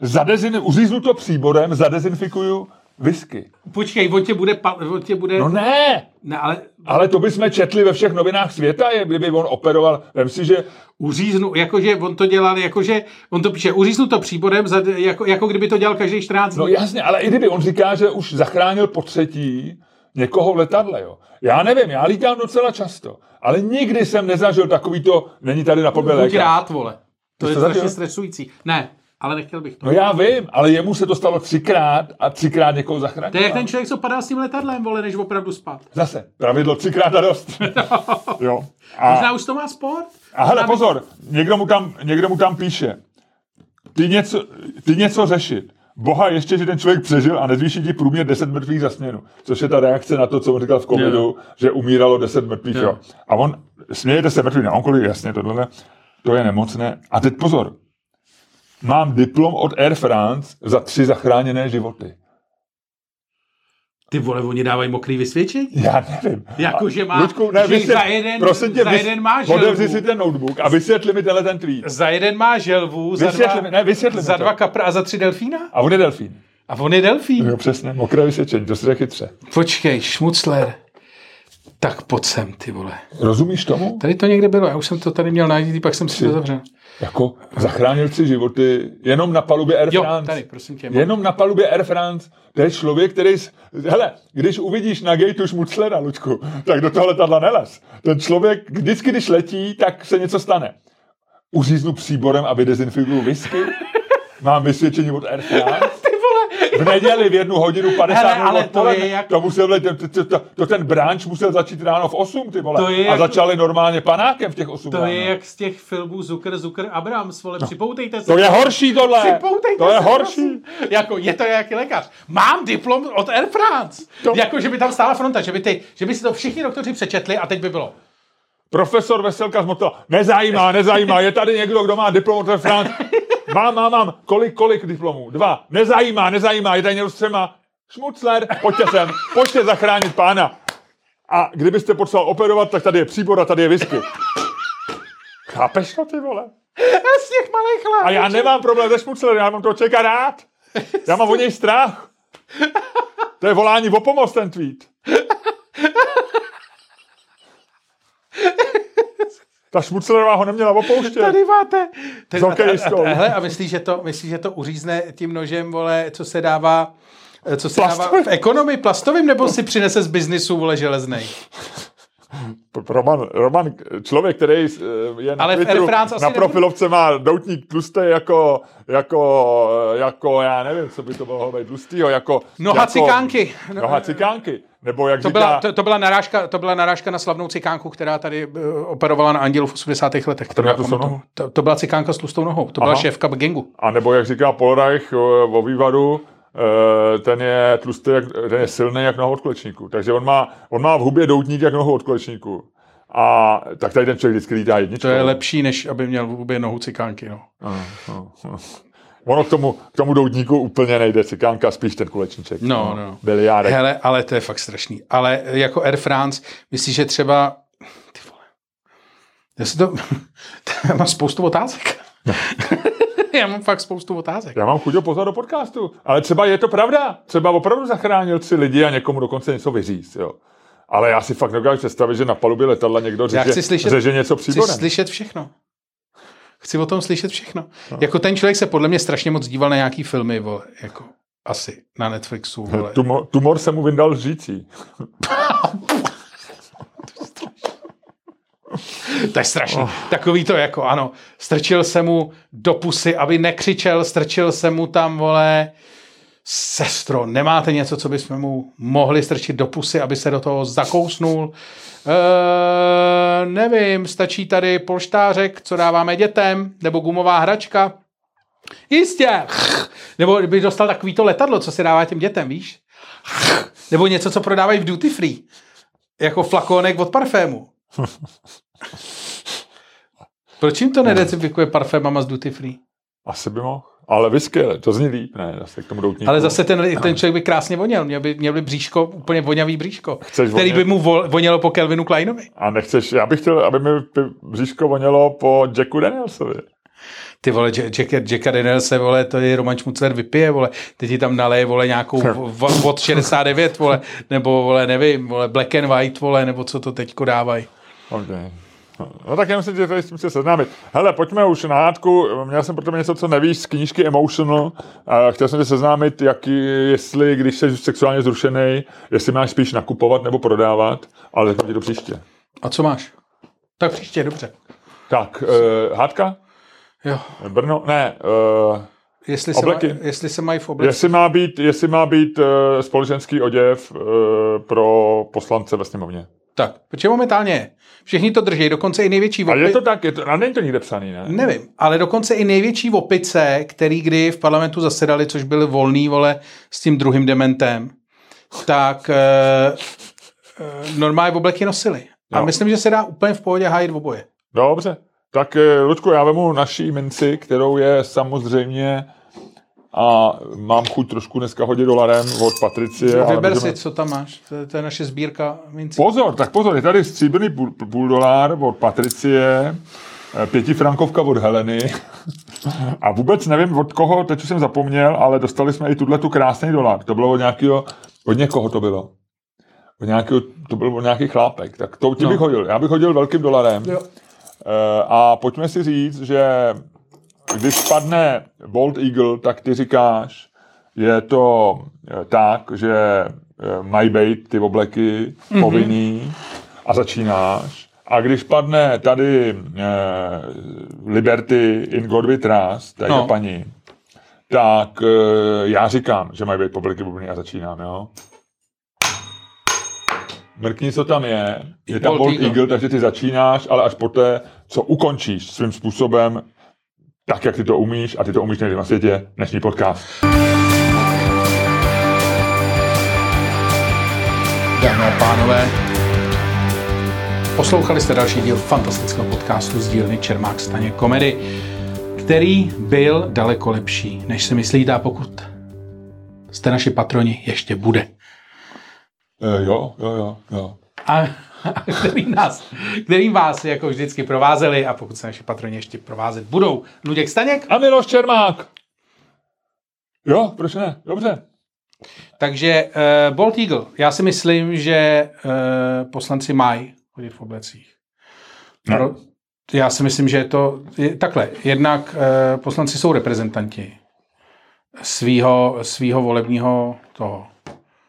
Zadezin, uříznu to příborem, zadezinfikuju whisky. Počkej, on tě bude... Pa, on tě bude... No ne, ne, ale ale to bychom četli ve všech novinách světa, je, kdyby on operoval. Vem si, že uříznu, jakože on to dělal, jakože on to píše, uříznu to příborem, za, jako, jako kdyby to dělal každý 14 dní. No jasně, ale i kdyby on říká, že už zachránil po třetí někoho v letadle, jo. Já nevím, já lítám docela často, ale nikdy jsem nezažil takový to, není tady na pobě Buď rád, vole. To je jsi to strašně stresující. Ne, ale nechtěl bych to. No já vím, ale jemu se to stalo třikrát a třikrát někoho zachránil. To je jak ten člověk, co padá s tím letadlem, vole, než opravdu spát. Zase, pravidlo třikrát a dost. [LAUGHS] jo. Možná A, už to má sport? a hele, Možná by- pozor, někdo mu, tam, někdo mu tam píše, ty něco, ty něco řešit. Boha ještě, že ten člověk přežil a nezvýší ti průměr 10 mrtvých za směnu. Což je ta reakce na to, co on říkal v covidu, Jo. že umíralo 10 mrtvých. Jo. Jo. A on, smějete se mrtvý na onkoli, jasně, tohle, to je nemocné. A teď pozor, mám diplom od Air France za tři zachráněné životy. Ty vole, oni dávají mokrý vysvědčení? Já nevím. Jako, že má- Luďku, ne, že vysvět, za jeden- prosím tě, za vys- jeden má želvu. si ten notebook a vysvětli mi tenhle ten tweet. Za jeden má želvu, za Vysvětli dva, mi- ne, vysvětli za dva kapra a za tři delfína? A on je delfín. A on je delfín. Jo, přesně, mokré vysvědčení, to si řekl chytře. Počkej, šmucler. Tak pojď sem, ty vole. Rozumíš tomu? Tady to někde bylo, já už jsem to tady měl najít, pak jsem si to zavřel. Jako zachránil si životy jenom na palubě Air Jo, France. tady, prosím tě. Jenom na palubě Air France. To je člověk, který... Hele, když uvidíš na gateu šmuclera, Lučku, tak do toho letadla nelez. Ten člověk, vždycky, když letí, tak se něco stane. Uříznu příborem a vydezinfikuju whisky. Mám vysvědčení od Air France. V neděli v jednu hodinu 50 Hele, ale to je jak- to, musel, to, to, to, to, ten branč musel začít ráno v 8, ty vole. To je a jak- začali normálně panákem v těch 8 to ráno. je jak z těch filmů Zucker, Zucker, Abrams, vole, připoutejte se. To je horší tohle. Připoutejte To je se, horší. prosím. Jako, je to jaký lékař. Mám diplom od Air France. To- Jako, že by tam stála fronta, že by, ty, že by si to všichni doktoři přečetli a teď by bylo. Profesor Veselka z Motela. Nezajímá, nezajímá. Je tady někdo, kdo má diplom od France? Mám, mám, mám. Kolik, kolik diplomů? Dva. Nezajímá, nezajímá. Je tady s třema. Šmucler, pojďte sem. Pojďte zachránit pána. A kdybyste potřeboval operovat, tak tady je příbor a tady je whisky. Chápeš to, ty vole? Z těch malých A já nemám problém se šmuclerem, já mám toho čeka rád. Já mám o něj strach. To je volání o pomoc, ten tweet. Ta šmuclerová ho neměla opouštět. Tady máte. Hokejistou. a, a, hele, a myslíš, že to, myslíš, že to uřízne tím nožem, vole, co se dává eh, co se dává v ekonomii plastovým, nebo si přinese z biznisu, vole, železnej? Roman, Roman, člověk, který eh, je na Ale Twitteru, na nebude- profilovce má doutník tlustý jako, jako, jako, já nevím, co by to bylo, být tlustýho, jako... Noha jako, cikánky. No, Noha cikánky. Nebo jak To říká... byla, to, to, byla narážka, to byla narážka na slavnou cikánku, která tady uh, operovala na Andělu v 80. letech. tlustou pamatuju. nohu? To, to byla cikánka s tlustou nohou. To byla Aha. šéfka gangu. A nebo jak říká Polreich eh, o vývaru, eh, ten je tlustý, ten je silný jak noha od kolečníku. Takže on má, on má v hubě doutník jak nohu od kolečníku. A tak tady ten člověk vždycky lítá jedničkou. To je lepší, než aby měl v hubě nohu cikánky. No. Ano, ano, ano. Ono k tomu, k tomu doutníku úplně nejde cikánka, spíš ten kulečníček. No, no. Biliárek. Hele, ale to je fakt strašný. Ale jako Air France, myslíš, že třeba... Ty vole. Já si to... [LAUGHS] já mám spoustu otázek. [LAUGHS] [LAUGHS] já mám fakt spoustu otázek. Já mám chuť ho pozvat do podcastu, ale třeba je to pravda. Třeba opravdu zachránil tři lidi a někomu dokonce něco vyříct. Jo. Ale já si fakt nedokážu představit, že na palubě letadla někdo řeže, chci slyšet- řeže něco Chci příborem. slyšet všechno. Chci o tom slyšet všechno. No. Jako ten člověk se podle mě strašně moc díval na nějaký filmy, vole, jako asi na Netflixu, vole. Tumor, tumor se mu vyndal lžící. [LAUGHS] [LAUGHS] To je strašný. Oh. Takový to jako, ano, strčil se mu do pusy, aby nekřičel, strčil se mu tam, vole, sestro, nemáte něco, co bychom mu mohli strčit do pusy, aby se do toho zakousnul? E, nevím, stačí tady polštářek, co dáváme dětem, nebo gumová hračka. Jistě. Nebo by dostal takový to letadlo, co se dává těm dětem, víš? Nebo něco, co prodávají v duty free. Jako flakonek od parfému. [LAUGHS] Proč jim to nedezifikuje parfémama z duty free? Asi by mohl. Ale whisky, to zní líp, ne, zase k tomu doutníku. Ale zase ten, ten člověk by krásně voněl. Měl by, měl by bříško, úplně vonavý bříško. Chceš který vonět? by mu vo, vonělo po Kelvinu Kleinovi. A nechceš, já bych chtěl, aby mi bříško vonělo po Jacku Danielsovi. ty vole, Jack, Jacka Danielse, vole, to je Roman Šmucler vypije, vole, teď ti tam naleje, vole, nějakou od 69, vole, nebo, vole, nevím, vole, Black and White, vole, nebo co to teďko dávají. Okay. No tak já myslím, že s tím se seznámit. Hele, pojďme už na hádku. Měl jsem pro něco, co nevíš z knížky Emotional. A chtěl jsem se seznámit, jaký, jestli, když jsi sexuálně zrušený, jestli máš spíš nakupovat nebo prodávat, ale to do příště. A co máš? Tak příště, dobře. Tak, uh, hádka? Jo. Brno? Ne. Uh, jestli se, obleky. Má, jestli se mají v oblecích. Jestli má být, jestli má být uh, společenský oděv uh, pro poslance ve sněmovně. Tak, protože momentálně. Všichni to drží, dokonce i největší opice. A je to tak, je to, a není to nikde psaný, ne? Nevím, ale dokonce i největší opice, který kdy v parlamentu zasedali, což byly volný, vole, s tím druhým dementem, tak e, e, normálně obleky nosili. A myslím, že se dá úplně v pohodě hájit oboje. Dobře. Tak, Ludku, já vemu naší minci, kterou je samozřejmě a mám chuť trošku dneska hodit dolarem od Patricie. Vyber můžeme... si, co tam máš. To je, to je naše sbírka mincí. Pozor, tak pozor, je tady stříbrný půl, půl dolar od Patricie, eh, pětifrankovka od Heleny [LAUGHS] a vůbec nevím od koho, teď jsem zapomněl, ale dostali jsme i tuhle tu krásný dolar. To bylo od nějakého, od někoho to bylo. Od nějakého, to byl nějaký chlápek. Tak to ti no. bych hodil. Já bych hodil velkým dolarem. Jo. Eh, a pojďme si říct, že když spadne Bold Eagle, tak ty říkáš, je to eh, tak, že eh, mají být ty obleky mm-hmm. povinný a začínáš. A když padne tady eh, Liberty in God we trust, je no. paní, tak eh, já říkám, že mají být obleky povinný a začínám, jo. Mrkni, co tam je. Je tam Bold Eagle. Eagle, takže ty začínáš, ale až poté, co ukončíš svým způsobem tak, jak ty to umíš a ty to umíš nejde na světě, dnešní podcast. Dámy a pánové, poslouchali jste další díl fantastického podcastu z dílny Čermák Staně komedy, který byl daleko lepší, než si myslíte a pokud jste naši patroni, ještě bude. E, jo, jo, jo, jo. A [LAUGHS] který, nás, který vás jako vždycky provázeli a pokud se naši patroni ještě provázet budou. Luděk Staněk. A Miloš Čermák. Jo, proč ne? Dobře. Takže uh, Bolt Eagle. Já si myslím, že uh, poslanci mají chodit v oblecích. Pro, já si myslím, že je to je, takhle. Jednak uh, poslanci jsou reprezentanti svýho, svýho volebního toho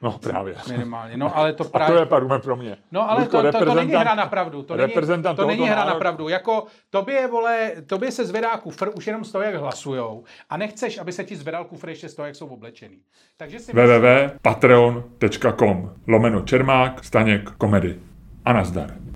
No právě. Minimálně. No, ale to právě... [LAUGHS] A to je argument pro mě. No ale to, to, to, není hra na pravdu. To není, to není hra na pravdu. Jako tobě, vole, tobě se zvedá kufr už jenom z toho, jak hlasujou. A nechceš, aby se ti zvedal kufr ještě z toho, jak jsou oblečený. Takže si www.patreon.com lomeno Čermák, Staněk, komedy. A nazdar.